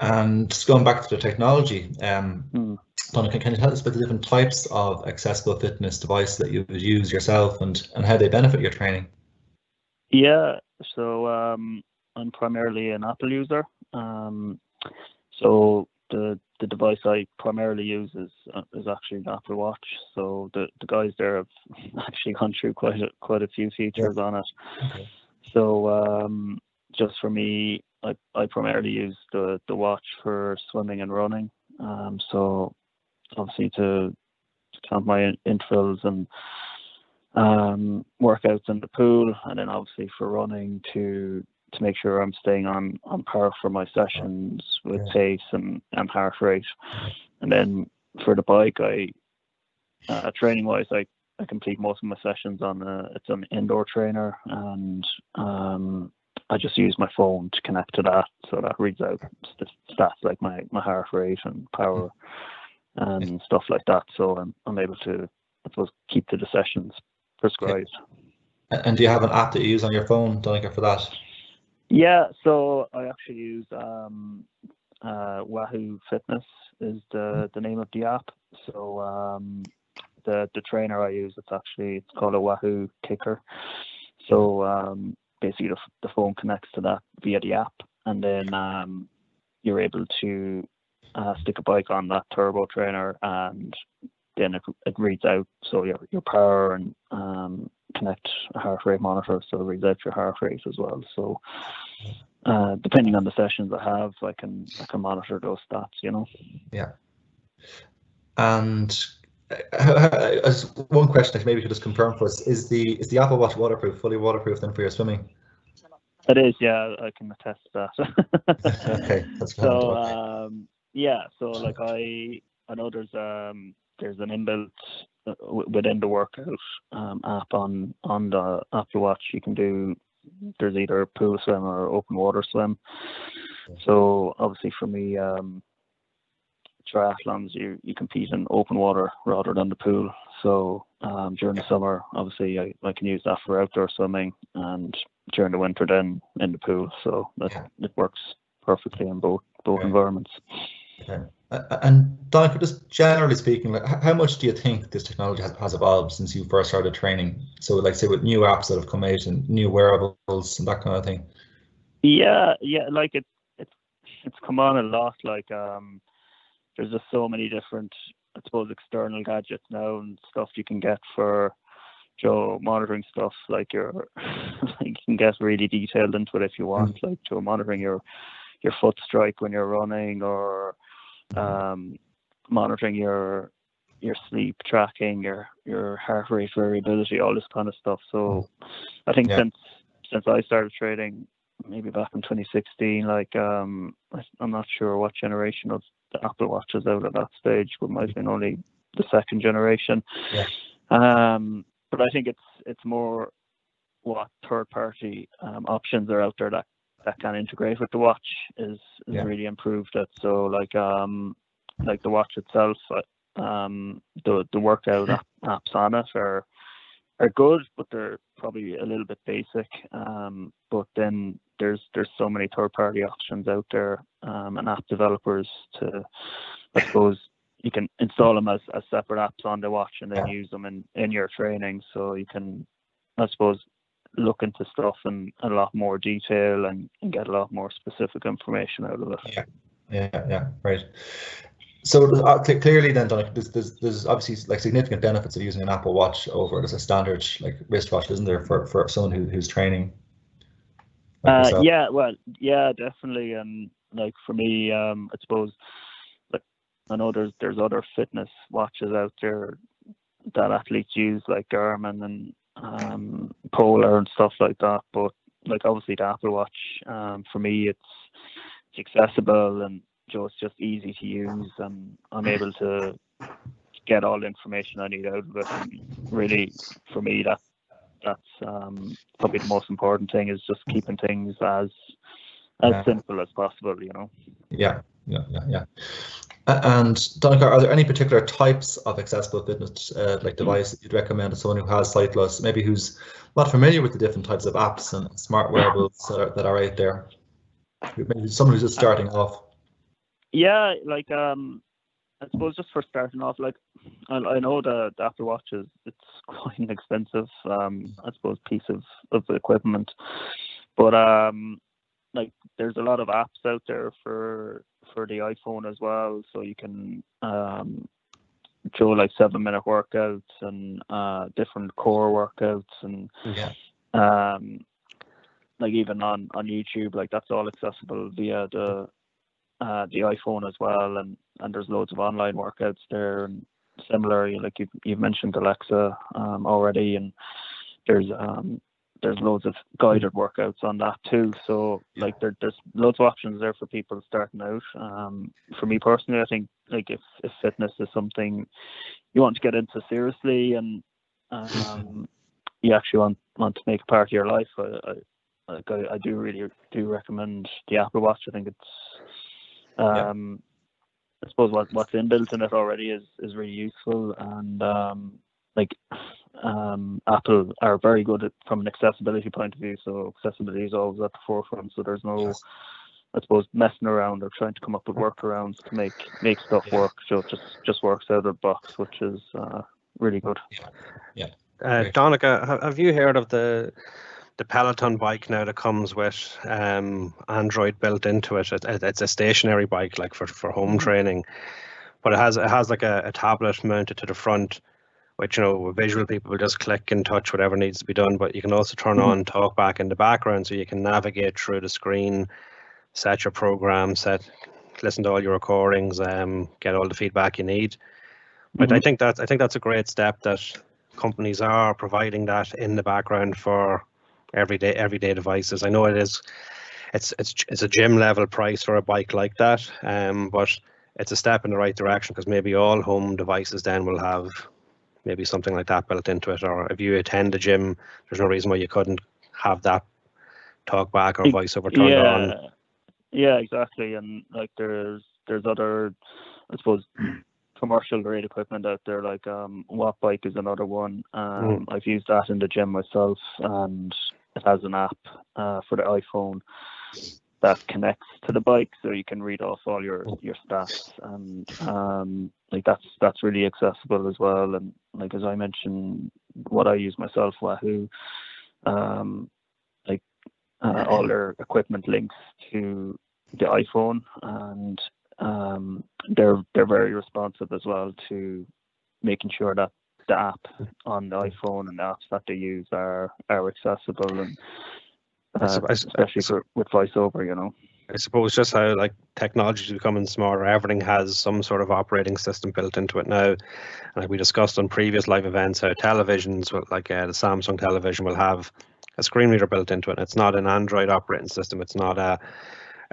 And just going back to the technology, um, Hmm. Donncha, can you tell us about the different types of accessible fitness devices that you would use yourself and, and how they benefit your training? yeah, so um, I'm primarily an Apple user. Um, so the the device I primarily use is uh, is actually an Apple Watch. So the, the guys there have actually gone through quite a, quite a few features on it. Okay. So um, just for me, I, I primarily use the, the watch for swimming and running. Um, so obviously to, to count my intervals and um, workouts in the pool, and then obviously for running to to make sure I'm staying on on par for my sessions with Yeah. pace and, and heart rate. And then for the bike, I uh, training wise, I I complete most of my sessions on a, it's an indoor trainer and um, I just use my phone to connect to that so that reads out st- stats like my, my heart rate and power and stuff like that. So I'm, I'm able to, I suppose, keep to the sessions prescribed. And and do you have an app that you use on your phone, Donica, for that? Yeah, so I actually use um, uh, Wahoo Fitness is the, the name of the app. So um, the the trainer I use, it's actually it's called a Wahoo KICKR. So um, basically the, the phone connects to that via the app, and then um, you're able to uh, stick a bike on that turbo trainer, and then it, it reads out so your your power and um, connect a heart rate monitor, so it reads out your heart rate as well. So. Uh, depending on the sessions I have, I can I can monitor those stats. You know. Yeah. And uh, as one question, if maybe you could just confirm for us, is the is the Apple Watch waterproof, fully waterproof then for your swimming? It is, yeah. I can attest to that. okay, that's fine. so um, yeah, so like I I know there's um there's an inbuilt uh, within the workout um, app on on the Apple Watch. You can do there's either pool swim or open water swim. So obviously for me, um, triathlons you you compete in open water rather than the pool. So um, during the summer, obviously I, I can use that for outdoor swimming, and during the winter then in the pool. So that Yeah. it works perfectly in both both Okay. environments. Uh, And Donncha, just generally speaking, like how much do you think this technology has, has evolved since you first started training? So, like, say, with new apps that have come out and new wearables and that kind of thing. Yeah, yeah, like it it's it's come on a lot. Like um there's just so many different I suppose external gadgets now and stuff you can get for Joe monitoring stuff like your like you can get really detailed into it if you want, like Joe monitoring your your foot strike when you're running or um monitoring your your sleep tracking, your your heart rate variability, all this kind of stuff. So I think Yeah. since since I started trading maybe back in 2016, like um I- I'm not sure what generation of Apple Watch is out at that stage, but might have been only the second generation. Yeah. Um but I think it's it's more what third party um, options are out there that that can integrate with the watch is, is Yeah. really improved it. So like um like the watch itself, uh, um the the workout apps on it are are good, but they're probably a little bit basic. Um, but then there's there's so many third party options out there um, and app developers to I suppose you can install them as, as separate apps on the watch and then use them in, in your training so you can I suppose look into stuff in a lot more detail and, and get a lot more specific information out of it. Yeah, yeah, yeah, right. So uh, cl- clearly, then, Donncha, there's, there's there's obviously like significant benefits of using an Apple Watch over as a standard like wristwatch, isn't there, for, for someone who, who's training? Like Uh, yeah, well, yeah, definitely. And like for me, um, I suppose, like I know there's there's other fitness watches out there that athletes use, like Garmin and um, Polar and stuff like that. But like obviously the Apple Watch, um, for me, it's it's accessible and just just easy to use, and I'm able to get all the information I need out of it. And really, for me, that that's um, probably the most important thing is just keeping things as as Yeah. simple as possible. You know. Yeah, yeah, yeah, yeah. And Donncha, are there any particular types of accessible fitness uh, like device that you'd recommend to someone who has sight loss, maybe who's not familiar with the different types of apps and smart wearables that are, that are out there? Maybe someone who's just starting off. Yeah, like um, I suppose just for starting off, like I, I know that the Apple Watch is it's quite an expensive, um, I suppose piece of of equipment, but um, like there's a lot of apps out there for for the iPhone as well, so you can um show like seven minute workouts and uh different core workouts and Yeah. um like even on on youtube like that's all accessible via the uh the iphone as well. And and there's loads of online workouts there and similar you- like you've, you've mentioned alexa um already and there's um there's loads of guided workouts on that too. So like there, there's loads of options there for people starting out. Um for me personally i think like if, if fitness is something you want to get into seriously and um you actually want want to make a part of your life I, I like I, I do really do recommend the Apple Watch. I think it's um I suppose what what's inbuilt in it already is is really useful and um like um Apple are very good at from an accessibility point of view. So accessibility is always at the forefront. So there's no I suppose messing around or trying to come up with workarounds to make make stuff Yeah. work. So it just just works out of the box, which is uh really good. Yeah. Uh, Donncha, have, have you heard of the the Peloton bike now that comes with um, Android built into it. it, it it's a stationary bike, like for, for home training, but it has it has like a, a tablet mounted to the front, which you know visual people will just click and touch whatever needs to be done. But you can also turn Mhm. on talk back in the background, so you can navigate through the screen, set your program, set listen to all your recordings, um, get all the feedback you need. But I think that I think that's a great step that companies are providing that in the background for everyday everyday devices. I know it is it's it's it's a gym level price for a bike like that, um, but it's a step in the right direction because maybe all home devices then will have maybe something like that built into it. Or if you attend a gym, there's no reason why you couldn't have that talk back or voiceover turned yeah, on. yeah, exactly. And like there's there's other, I suppose, commercial grade equipment out there. Like um, Wattbike is another one. Um, I've used that in the gym myself, and it has an app uh, for the iPhone that connects to the bike, so you can read off all your your stats, and um, like that's that's really accessible as well. And like as I mentioned, what I use myself, Wahoo, um, like uh, all their equipment links to the iPhone, and um, they're they're very responsive as well to making sure that the app on the iPhone and the apps that they use are are accessible and uh, I especially I for with voiceover, you know. I suppose just how like technology is becoming smarter, everything has some sort of operating system built into it now. And like we discussed on previous live events, how televisions, will- like uh, the Samsung television, will have a screen reader built into it. It's not an Android operating system. It's not a,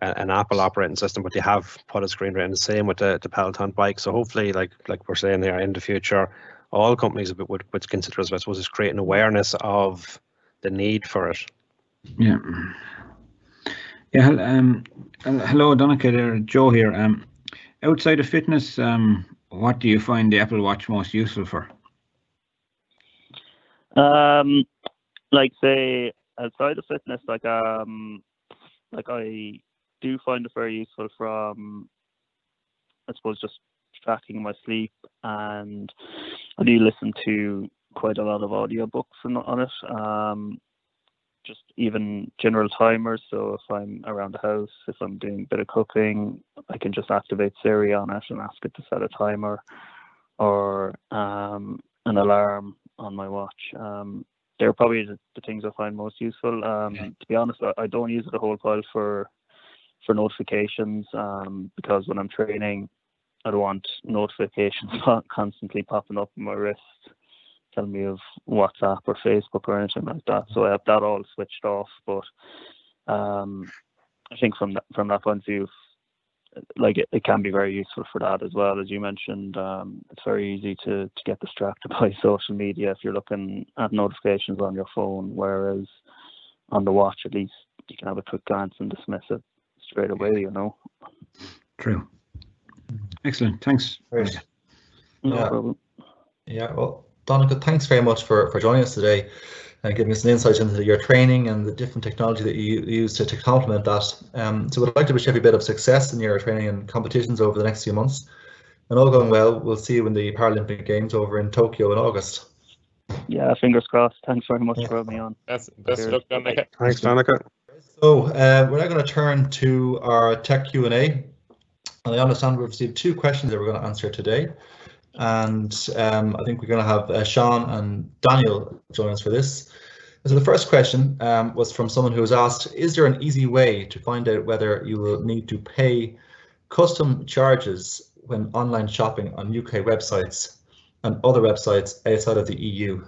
an Apple operating system, but you have put a screen reader in. The same with the, the Peloton bike. So hopefully, like like we're saying here, in the future, all companies would would, would consider, as well, I suppose, is creating awareness of the need for it. Yeah. Yeah. Um, hello, Donncha. There, Joe here. Um, outside of fitness, um, what do you find the Apple Watch most useful for? Um, like say outside of fitness, like um, like I do find it very useful from, I suppose, just tracking my sleep, and I do listen to quite a lot of audiobooks on, on it. Um, just even general timers. So if I'm around the house, if I'm doing a bit of cooking, I can just activate Siri on it and ask it to set a timer or um, an alarm on my watch. Um, they're probably the, the things I find most useful. Um, To be honest, I, I don't use it a whole pile for for notifications um, because when I'm training, I don't want notifications constantly popping up on my wrist telling me of WhatsApp or Facebook or anything like that. So I have that all switched off. But um, I think from that from that point of view, like it, it can be very useful for that as well. As you mentioned, um, it's very easy to, to get distracted by social media if you're looking at notifications on your phone, whereas on the watch at least you can have a quick glance and dismiss it straight away, you know. True. Excellent. Thanks. Great. No Yeah. problem. Yeah, well, Donncha, thanks very much for, for joining us today and giving us an insight into your training and the different technology that you use to, to complement that. Um, so we'd like to wish you every bit of success in your training and competitions over the next few months. And all going well, we'll see you in the Paralympic Games over in Tokyo in August. Yeah, fingers crossed. Thanks very much Yeah. for having me on. Best, best of luck, Donncha. Thanks, Donncha. So uh, we're now going to turn to our tech Q&A. And I understand we've received two questions that we're going to answer today. And um, I think we're going to have uh, Sean and Daniel join us for this. So the first question um, was from someone who was asked, is there an easy way to find out whether you will need to pay custom charges when online shopping on UK websites and other websites outside of the EU?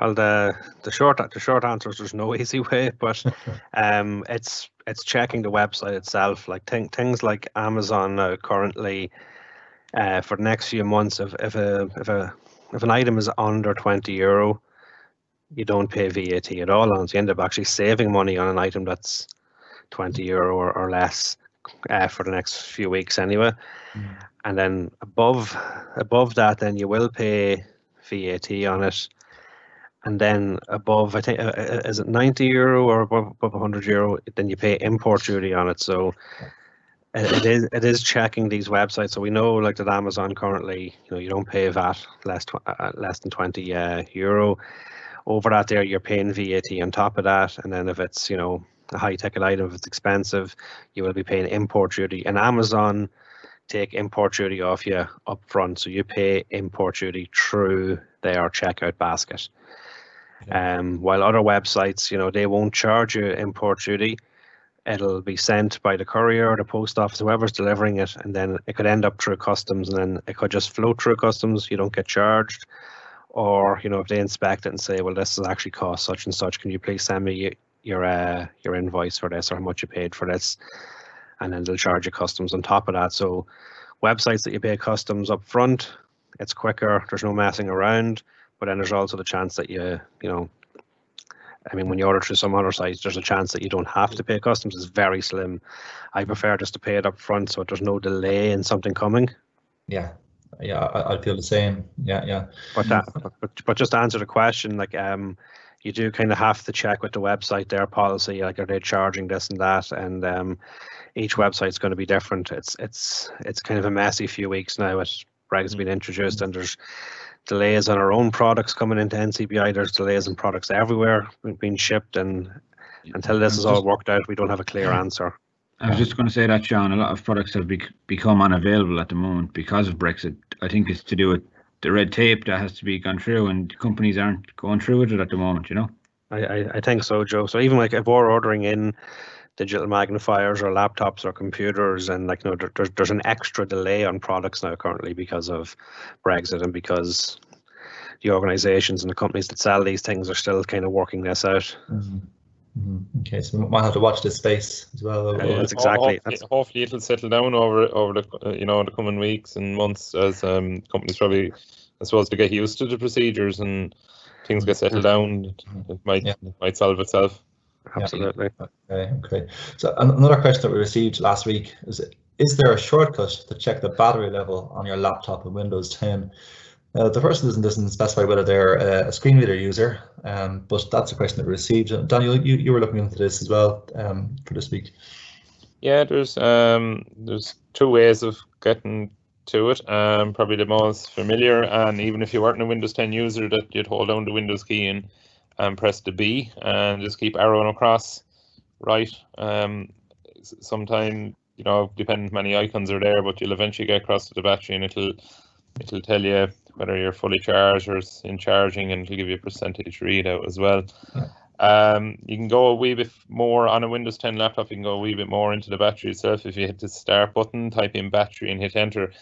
Well, the the short the short answer is there's no easy way, but um, it's it's checking the website itself. Like thing, things like Amazon now currently, uh, for the next few months, if if a if a if an item is under twenty euro, you don't pay VAT at all and. You end up actually saving money on an item that's twenty euro or, or less uh, for the next few weeks anyway. And then above above that, then you will pay VAT on it and then above I think uh, uh, is it 90 euro or above, above 100 euro then you pay import duty on it so it, it is it is checking these websites so we know like that Amazon currently you know you don't pay VAT less uh, less than 20 uh, euro over that there you're paying VAT on top of that. And then if it's, you know, a high ticket item, if it's expensive, you will be paying import duty. And Amazon take import duty off you up front. So you pay import duty through their checkout basket. Um, while other websites, you know, they won't charge you import duty. It'll be sent by the courier or the post office, whoever's delivering it, and then it could end up through customs, and then it could just float through customs. You don't get charged, or you know, if they inspect it and say, "Well, this has actually cost such and such. Can you please send me your your, uh, your invoice for this or how much you paid for this?" And then they'll charge you customs on top of that. So, websites that you pay customs up front, it's quicker. There's no messing around but then there's also the chance that you you know I mean, when you order through some other sites, there's a chance that you don't have to pay customs. It's very slim. I prefer just to pay it up front so there's no delay in something coming. Yeah, yeah, I, I feel the same. Yeah, yeah. But that, but, but just to answer the question, like um, you do kind of have to check with the website their policy, like are they charging this and that, and um, each website's going to be different. It's it's it's kind of a messy few weeks now. With Brexit's been introduced, and there's delays on our own products coming into NCBI. There's delays in products everywhere being shipped, and until this is all worked out, we don't have a clear answer. I was just going to say that, Sean. A lot of products have bec become unavailable at the moment because of Brexit. I think it's to do with the red tape that has to be gone through, and companies aren't going through with it at the moment. You know. I, I, I think so, Joe. So even like if we're ordering in digital magnifiers or laptops or computers and like you know there, there's, there's an extra delay on products now currently because of brexit and because the organizations and the companies that sell these things are still kind of working this out Mhm. Mhm. Okay, so we might have to watch this space as well. Yeah, that's exactly- Hopefully, hopefully it'll settle down over over the you know the coming weeks and months as um, companies probably I suppose to get used to the procedures and things get settled down. It, it might Yeah. it might solve itself. Absolutely Okay, okay. So another question that we received last week is: Is there a shortcut to check the battery level on your laptop in Windows 10? Uh, the person doesn't, doesn't specify whether they're uh, a screen reader user, um, but that's a question that we received. Daniel, you, you were looking into this as well um, for this week. Yeah, there's um there's two ways of getting to it. Um, probably the most familiar, and even if you weren't a Windows 10 user, that you'd hold down the Windows key and and press the B and just keep arrowing across right. Um, sometime you know, depending many icons are there, but you'll eventually get across to the battery, and it'll it'll tell you whether you're fully charged or in charging, and it'll give you a percentage readout as well. Um, you can go a wee bit more on a Windows 10 laptop. You can go a wee bit more into the battery itself. If you hit the start button, type in battery and hit enter,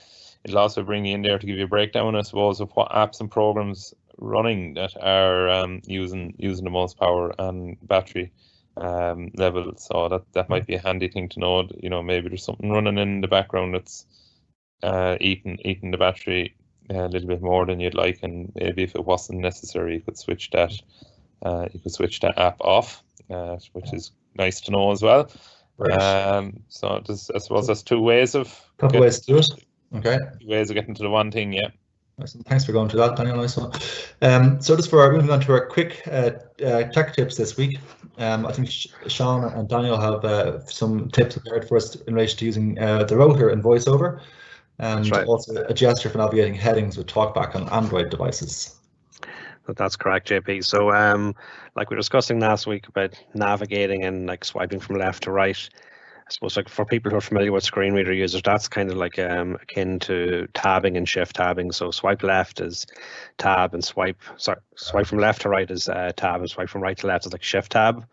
it'll also bring you in there to give you a breakdown, I suppose, of what apps and programs running that are um, using using the most power and battery um, level. So that that might be a handy thing to know. You know, maybe there's something running in the background that's uh, eating eating the battery a little bit more than you'd like, and maybe if it wasn't necessary, you could switch that. Uh, you could switch that app off, uh, which is nice to know as well. Right. Um, so there's, I suppose that's two ways of Couple ways to do it. Okay. two ways of getting to the one thing. Yeah. One. Thanks for going through that, Daniel. Nice one. Um, so just for our, moving on to our quick uh, uh, tech tips this week. Um, I think Sh- Sean and Daniel have uh, some tips prepared for us in relation to using uh, the router in VoiceOver, and right. also a gesture for navigating headings with TalkBack on Android devices. That's correct, JP. So, um, like we were discussing last week about navigating and like swiping from left to right, I suppose like for people who are familiar with screen reader users, that's kind of like um, akin to tabbing and shift tabbing. So swipe left is tab and swipe sorry, swipe from left to right is uh, tab and swipe from right to left is like shift tab.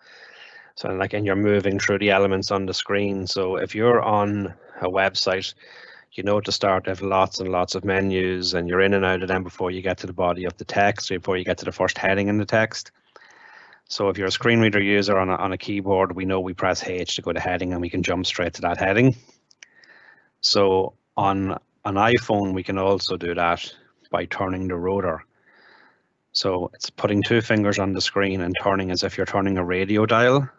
So like and you're moving through the elements on the screen. So if you're on a website, you know the start have lots and lots of menus and you're in and out of them before you get to the body of the text, before you get to the first heading in the text. So if you're a screen reader user on a, on a keyboard, we know we press H to go to heading and we can jump straight to that heading. So on an iPhone, we can also do that by turning the rotor. So it's putting two fingers on the screen and turning as if you're turning a radio dial.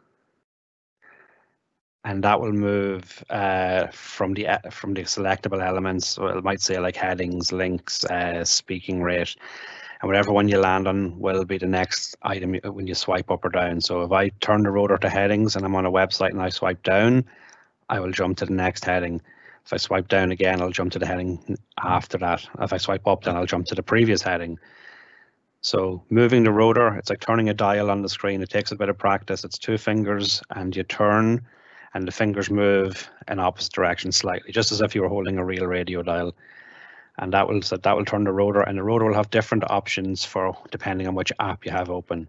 And that will move uh, from the uh, from the selectable elements. So it might say like headings, links, uh, speaking rate, and whatever one you land on will be the next item when you swipe up or down. So if I turn the rotor to headings and I'm on a website and I swipe down, I will jump to the next heading. If I swipe down again, I'll jump to the heading after that. If I swipe up, then I'll jump to the previous heading. So moving the rotor, it's like turning a dial on the screen. It takes a bit of practice. It's two fingers and you turn and the fingers move in opposite directions slightly, just as if you were holding a real radio dial. And that will so that will turn the rotor and the rotor will have different options for depending on which app you have open.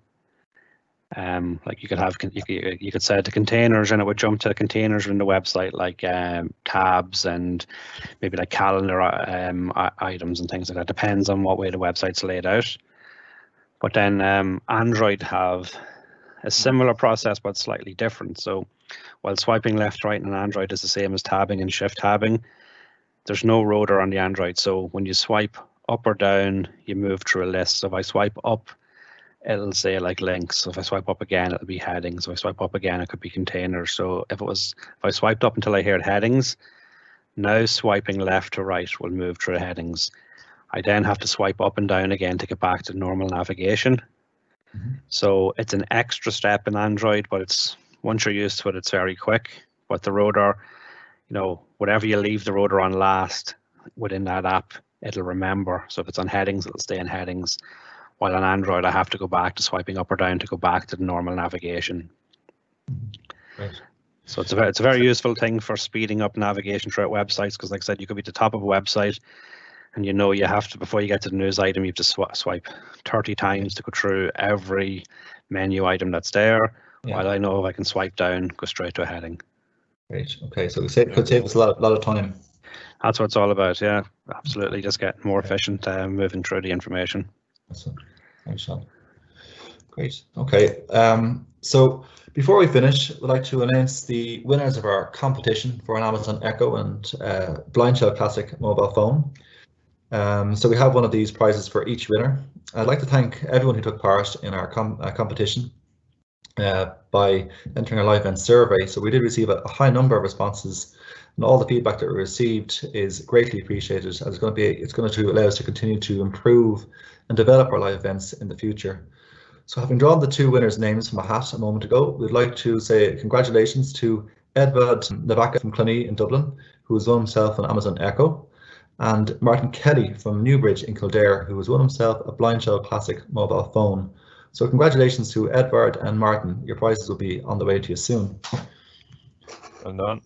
Um, like you could have you could, you could set the containers and it would jump to containers in the website like um, tabs and maybe like calendar um, items and things like that. Depends on what way the website's laid out. But then um, Android have a similar process but slightly different. So while swiping left, right in Android is the same as tabbing and shift tabbing, there's no rotor on the Android. So when you swipe up or down, you move through a list. So if I swipe up, it'll say like links. So if I swipe up again, it'll be headings. If I swipe up again, it could be containers. So if it was, if I swiped up until I heard headings, now swiping left to right will move through headings. I then have to swipe up and down again to get back to normal navigation. Mm -hmm. So it's an extra step in Android, but it's once you're used to it, it's very quick. But the rotor, you know, whatever you leave the rotor on last within that app, it'll remember. So if it's on headings, it'll stay in headings. While on Android, I have to go back to swiping up or down to go back to the normal navigation. Right. So it's a very, it's a very useful thing for speeding up navigation throughout websites because, like I said, you could be at the top of a website and you know you have to before you get to the news item, you have to sw swipe 30 times to go through every menu item that's there. Yeah. While I know if I can swipe down, go straight to a heading. Great. Okay, so it could save us a lot, lot of time. That's what it's all about. Yeah, absolutely. Just get more efficient uh, moving through the information. Awesome. Thanks, Sean. Great. Okay. Um, so before we finish, we'd like to announce the winners of our competition for an Amazon Echo and uh, BlindShell Classic mobile phone. Um, so we have one of these prizes for each winner. I'd like to thank everyone who took part in our com uh, competition uh, by entering a live event survey. So we did receive a, a, high number of responses and all the feedback that we received is greatly appreciated as it's going to be it's going to allow us to continue to improve and develop our live events in the future. So having drawn the two winners' names from a hat a moment ago, we'd like to say congratulations to Edward Navaka from Cluny in Dublin, who has won himself an Amazon Echo, and Martin Kelly from Newbridge in Kildare, who has won himself a BlindShell Classic mobile phone. So congratulations to Edward and Martin. Your prizes will be on the way to you soon. Well done.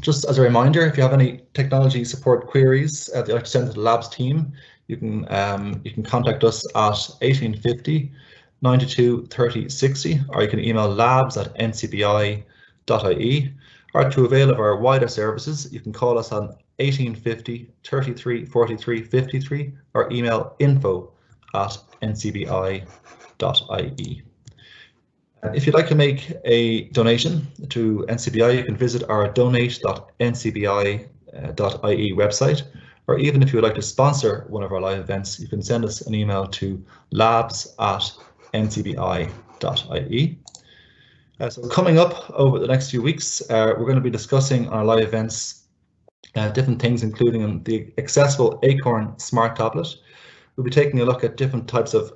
Just as a reminder, if you have any technology support queries uh, that you'd like to send to the labs team, you can um, you can contact us at 1850 92 30 60, or you can email labs at ncbi.ie. Or to avail of our wider services, you can call us on 1850 33 43 53 or email info at ncbi.ie. If you'd like to make a donation to NCBI, you can visit our donate.ncbi.ie website, or even if you would like to sponsor one of our live events, you can send us an email to labs at ncbi.ie. Uh, so coming up over the next few weeks, uh, we're going to be discussing our live events uh, different things, including the accessible Acorn smart tablet. We'll be taking a look at different types of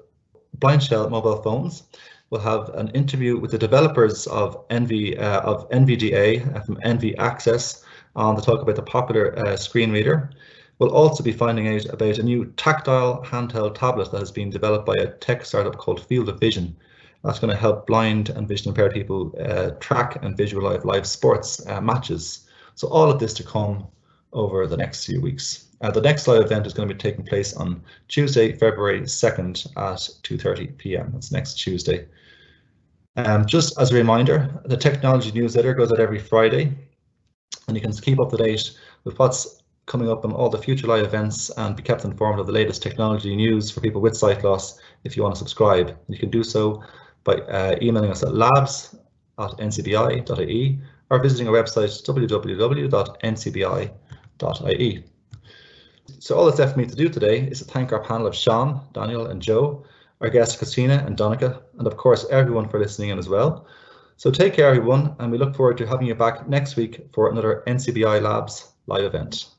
BlindShell mobile phones. We'll have an interview with the developers of NV uh, of NVDA uh, from NV Access on the talk about the popular uh, screen reader. We'll also be finding out about a new tactile handheld tablet that has been developed by a tech startup called Field of Vision. That's going to help blind and vision impaired people uh, track and visualize live sports uh, matches. So all of this to come over the next few weeks. Uh, the next live event is going to be taking place on Tuesday, February 2nd at 2.30 p.m. That's next Tuesday. Um, just as a reminder, the technology newsletter goes out every Friday and you can keep up to date with what's coming up on all the future live events and be kept informed of the latest technology news for people with sight loss if you want to subscribe. You can do so by uh, emailing us at labs at ncbi.ie or visiting our website www.ncbi.ie. So all that's left for me to do today is to thank our panel of Sean, Daniel and Joe, our guests Christina and Donncha, and of course everyone for listening in as well. So take care everyone and we look forward to having you back next week for another NCBI Labs live event.